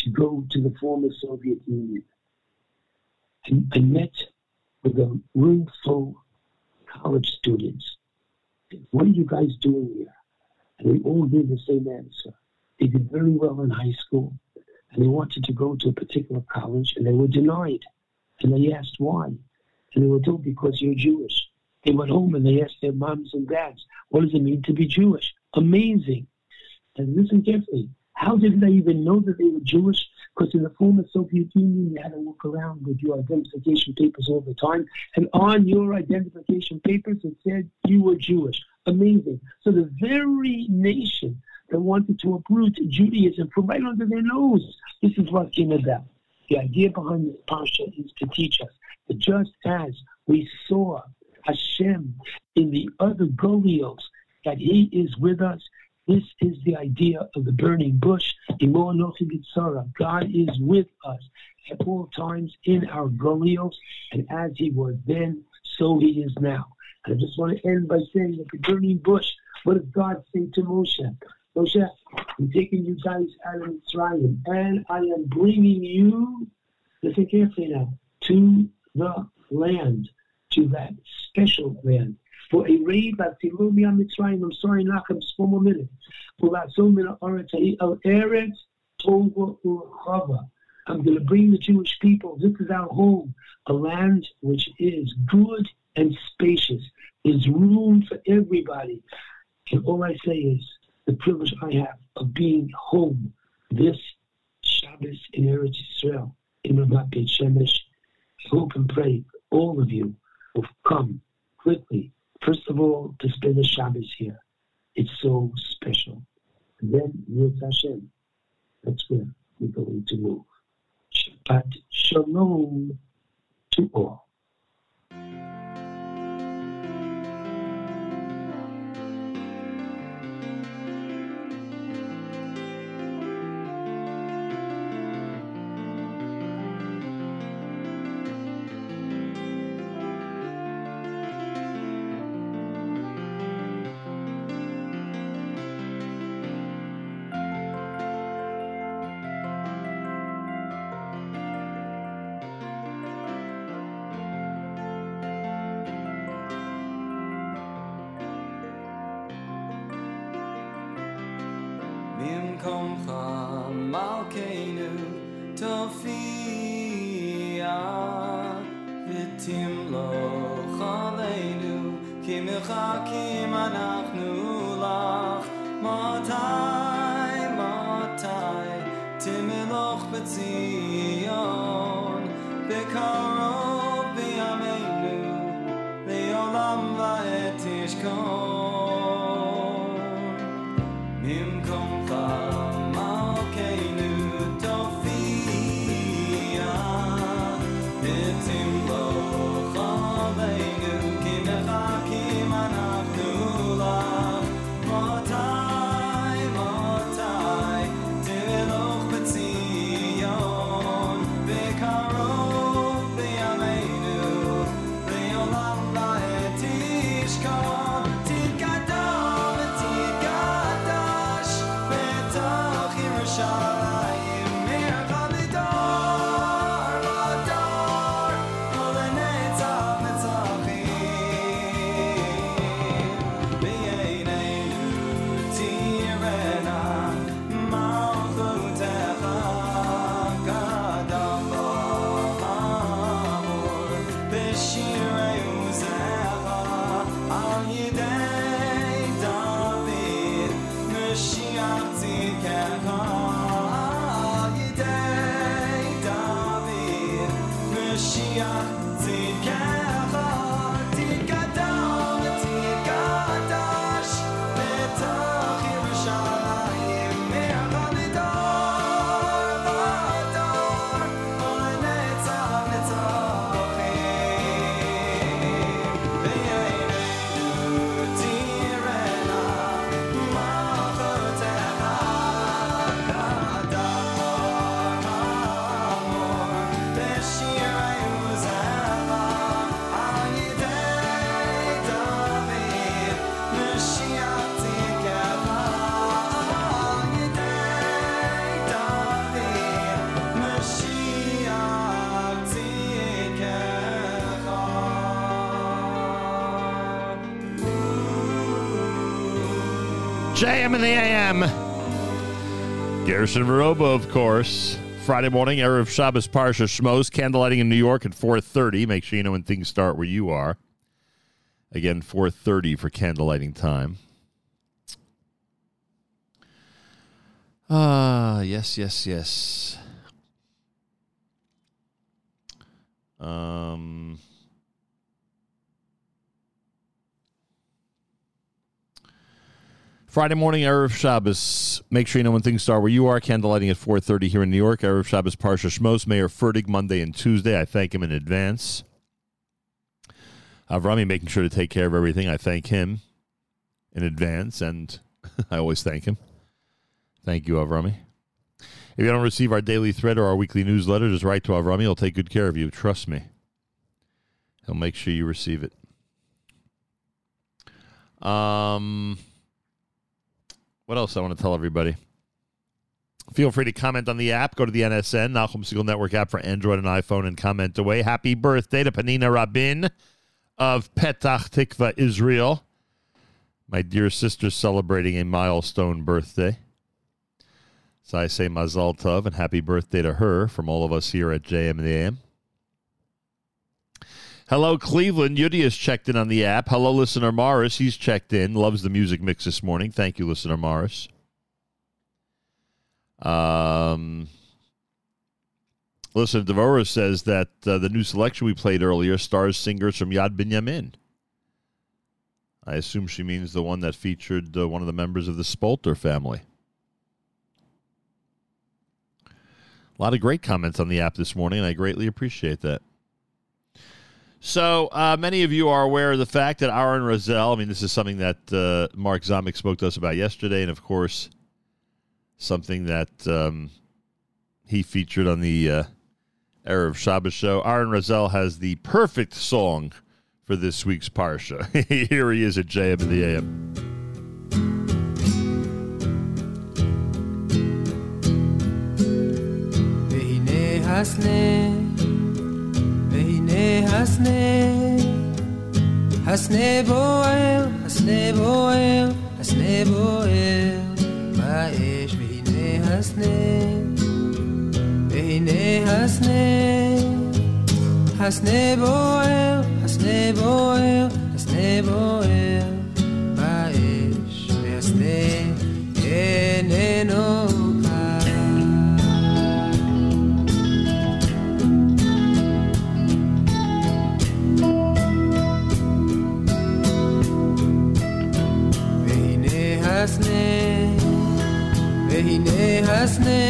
to go to the former Soviet Union. And I met with a room full of college students. What are you guys doing here? And they all gave the same answer. They did very well in high school, and they wanted to go to a particular college, and they were denied. And they asked why. And they were told, because you're Jewish. They went home and they asked their moms and dads, what does it mean to be Jewish? Amazing. And listen carefully. How did they even know that they were Jewish? Because in the former Soviet Union, you had to walk around with your identification papers all the time. And on your identification papers, it said you were Jewish. Amazing. So the very nation that wanted to uproot Judaism from right under their nose, this is what came about. The idea behind this parsha is to teach us that just as we saw Hashem in the other Golios, that He is with us. This is the idea of the burning bush. God is with us at all times in our Golios, and as He was then, so He is now. And I just want to end by saying that the burning bush, what does God say to Moshe? Moshe, I'm taking you guys out of Israel, and I am bringing you, listen carefully now, to the land, to that special land. For a raid by Tilumia Mitzrayim, I'm sorry, Nachem, just more minute. For that so many El Eretz Tova Urchava. I'm going to bring the Jewish people. This is our home, a land which is good and spacious. There's room for everybody. And all I say is the privilege I have of being home this Shabbos in Eretz Israel, in Ramat Beit Shemesh. I hope and pray all of you come quickly, first of all, to spend the Shabbos here. It's so special. And then, with Hashem, that's where we're going to move. Shabbat Shalom to all. JM in the AM. Garrison Veroba, of course. Friday morning, Erev Shabbos Parsha Shmos, candlelighting in New York at 4.30. Make sure you know when things start where you are. Again, 4.30 for candlelighting time. Ah, yes, yes, yes. Friday morning, Erev Shabbos. Make sure you know when things start where you are. Candlelighting at 4.30 here in New York. Erev Shabbos, Parsha Shmos, Meir Fertig, Monday and Tuesday. I thank him in advance. Avrami making sure to take care of everything. I thank him in advance, and I always thank him. Thank you, Avrami. If you don't receive our daily thread or our weekly newsletter, just write to Avrami. He'll take good care of you. Trust me. He'll make sure you receive it. Um, what else I want to tell everybody? Feel free to comment on the app. Go to the NSN, Nachum Segal Network app for Android and iPhone and comment away. Happy birthday to Panina Rabin of Petach Tikva, Israel. My dear sister celebrating a milestone birthday. So I say Mazal Tov and happy birthday to her from all of us here at JM and the AM. Hello, Cleveland. Yudi has checked in on the app. Hello, listener Morris. He's checked in. Loves the music mix this morning. Thank you, listener Morris. Um, listener Devora says that uh, the new selection we played earlier stars singers from Yad Binyamin. I assume she means the one that featured uh, one of the members of the Spolter family. A lot of great comments on the app this morning, and I greatly appreciate that. So uh, many of you are aware of the fact that Aaron Razel, I mean, this is something that uh, Mark Zomick spoke to us about yesterday, and of course, something that um, he featured on the uh, Erev Shabbos show. Aaron Razel has the perfect song for this week's Parsha. Here he is at JM in the AM. הסנה हंसने हंसने बोए हंसने बोए हंसने बोए महेश बहने हंसने बहने हंसने हंसने बोए हंसने बोए हंसने बोए महेश हंसने ये नो हंसने महीने हंसने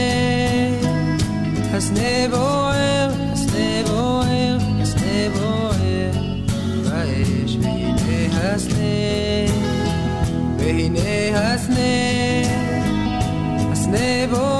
हंसने बोए हंसने बोए हंसने बोए बारिश महीने हंसने महीने हंसने हंसने बोए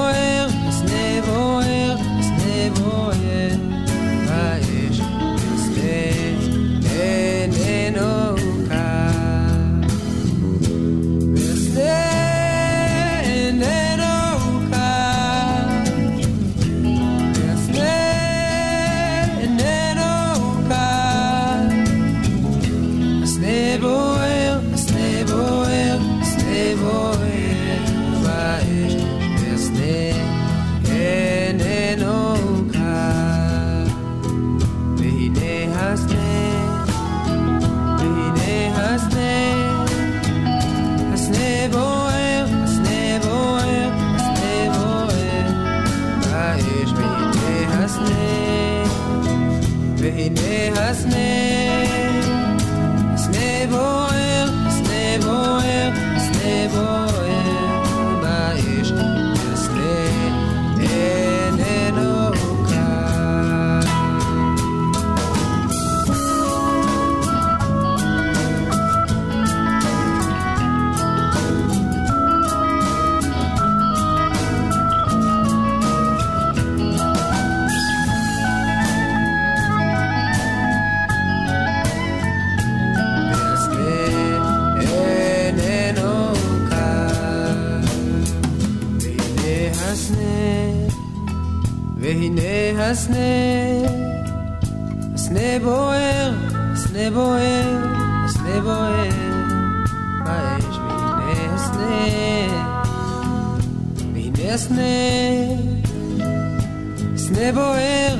סנה בוער,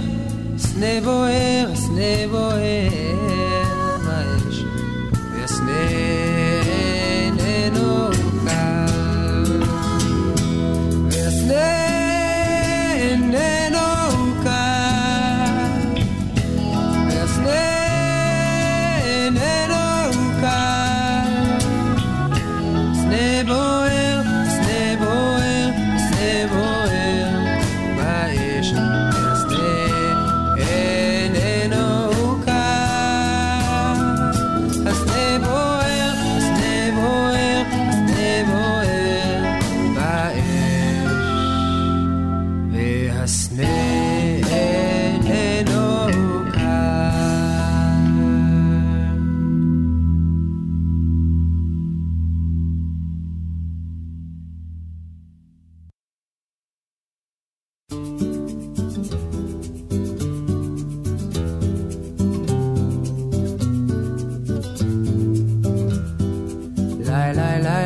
סנה בוער, סנה בוער.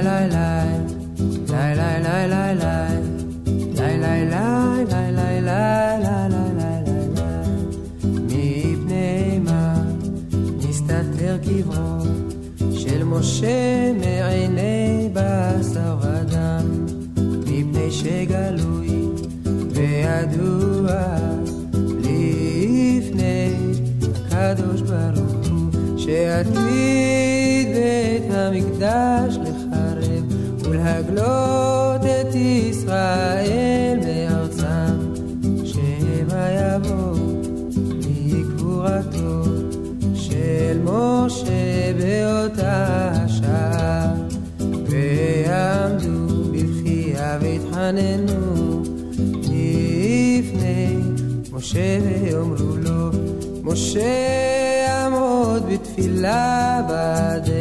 la la משה עמוד בתפילה בעדנו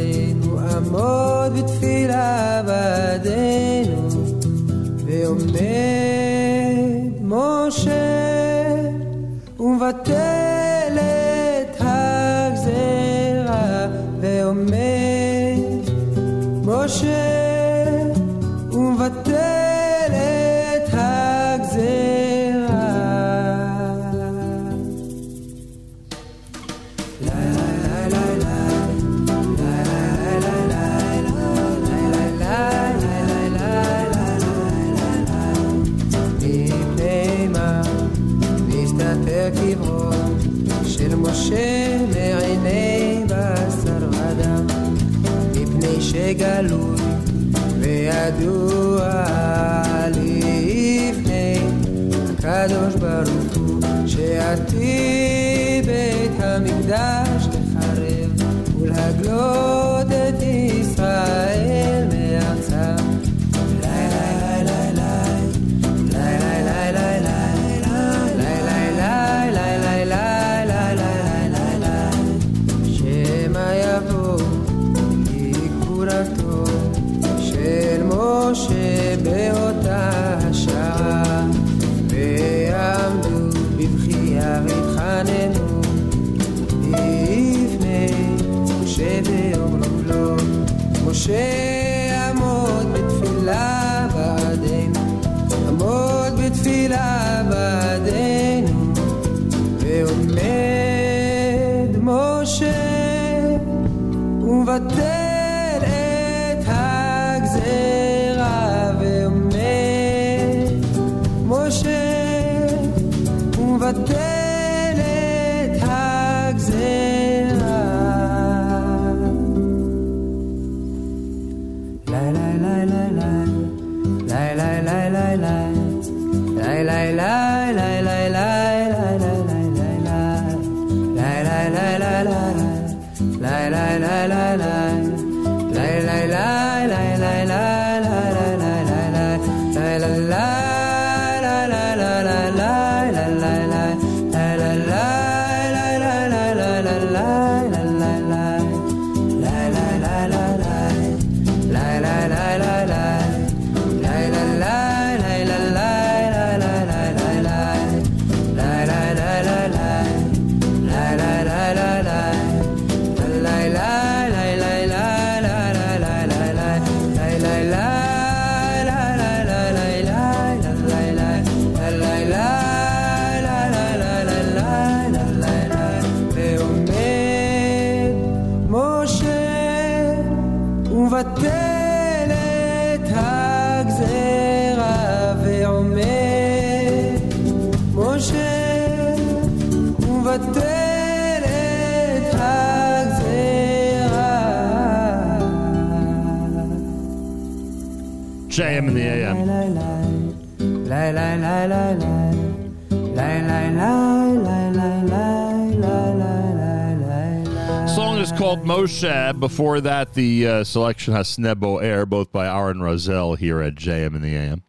Moshe. Before that, the uh, selection has Snebo Air, both by Aaron Razel here at JM in the AM.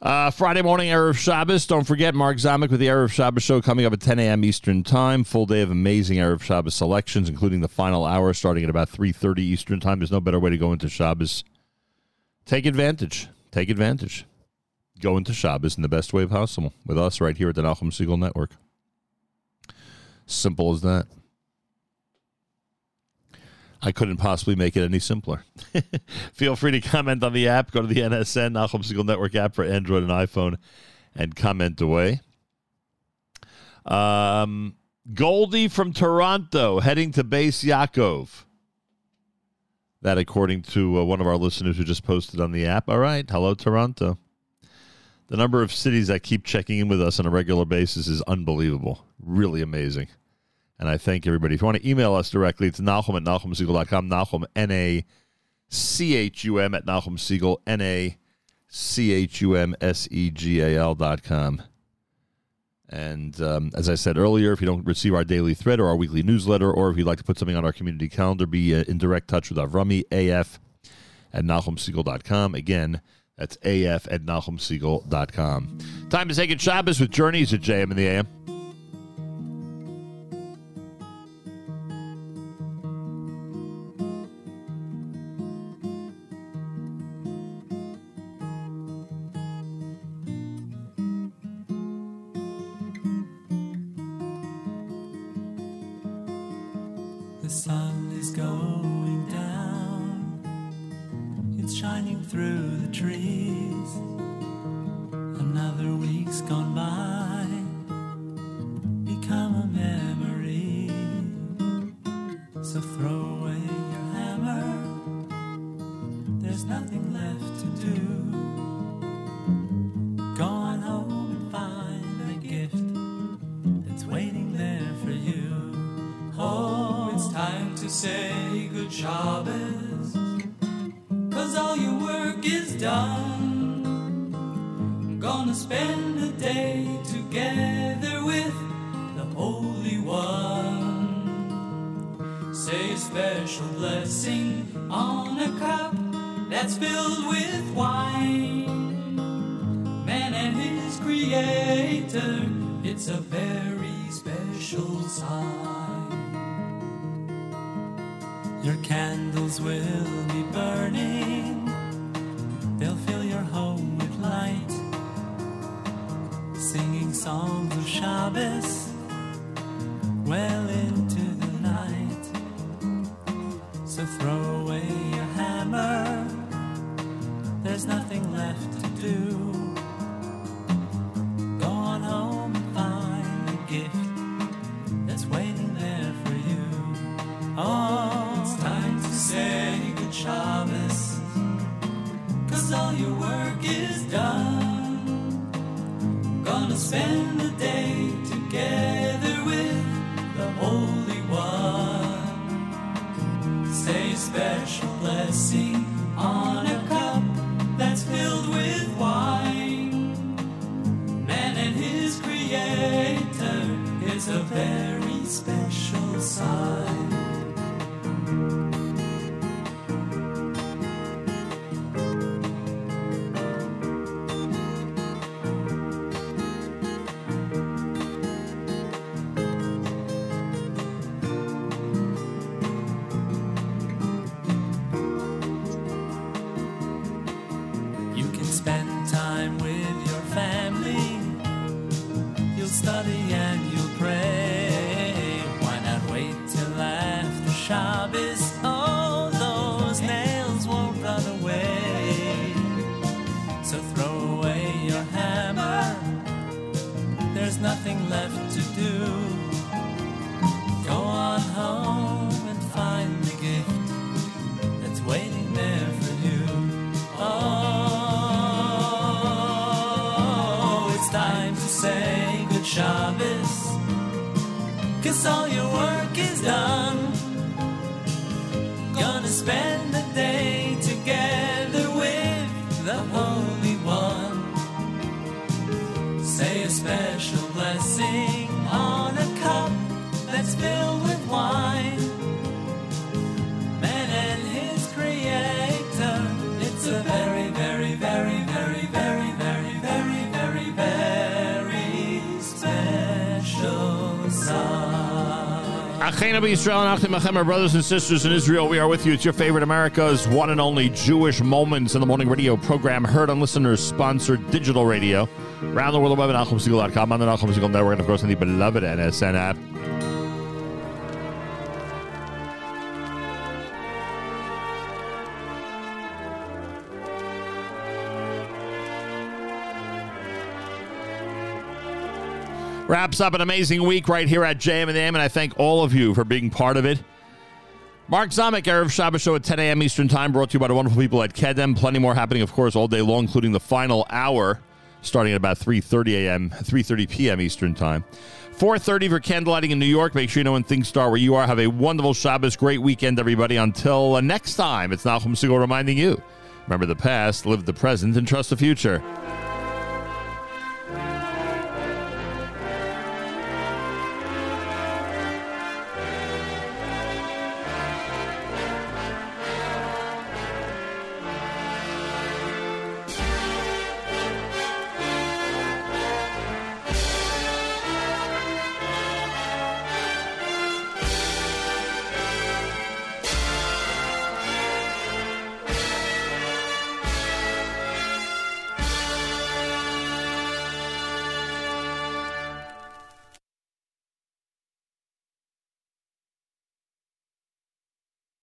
Uh, Friday morning, Erev Shabbos. Don't forget Mark Zamek with the Erev Shabbos show coming up at 10 a.m. Eastern Time. Full day of amazing Erev Shabbos selections, including the final hour starting at about 3.30 Eastern Time. There's no better way to go into Shabbos. Take advantage. Take advantage. Go into Shabbos in the best way possible with us right here at the Nachum Segal Network. Simple as that. I couldn't possibly make it any simpler. Feel free to comment on the app. Go to the NSN, Nachum Segal Network app for Android and iPhone, and comment away. Um, Goldie from Toronto heading to Base Yakov. That, according to uh, one of our listeners who just posted on the app. All right. Hello, Toronto. The number of cities that keep checking in with us on a regular basis is unbelievable. Really amazing. And I thank everybody. If you want to email us directly, it's Nachum at NachumSegal.com. Nahum, N A C H U M at Nachum Siegel, N A C H U M S E G A L.com. And um, as I said earlier, if you don't receive our daily thread or our weekly newsletter, or if you'd like to put something on our community calendar, be uh, in direct touch with Avrami, AF at NachumSegal.com. Again, that's AF at NachumSegal.com. Time to take it Shabbos with Journeys at JM in the AM. Special Achena Israel and Achim Achem, our brothers and sisters in Israel, we are with you. It's your favorite America's one and only Jewish Moments in the Morning radio program, heard on listeners sponsored digital radio. Around the world, web at NachumSegal.com, on the Nachum Segal Network, and of course on the beloved NSN app. Up an amazing week right here at JM and AM, and I thank all of you for being part of it. Mark Zamek, Erev Shabbos show at 10 a.m. Eastern Time, brought to you by the wonderful people at Kedem. Plenty more happening, of course, all day long, including the final hour, starting at about 3.30 a.m., 3.30 p.m. Eastern Time. 4.30 for candlelighting in New York. Make sure you know when things start where you are. Have a wonderful Shabbos. Great weekend, everybody. Until uh, next time, it's Nachum Segal reminding you. Remember the past, live the present, and trust the future.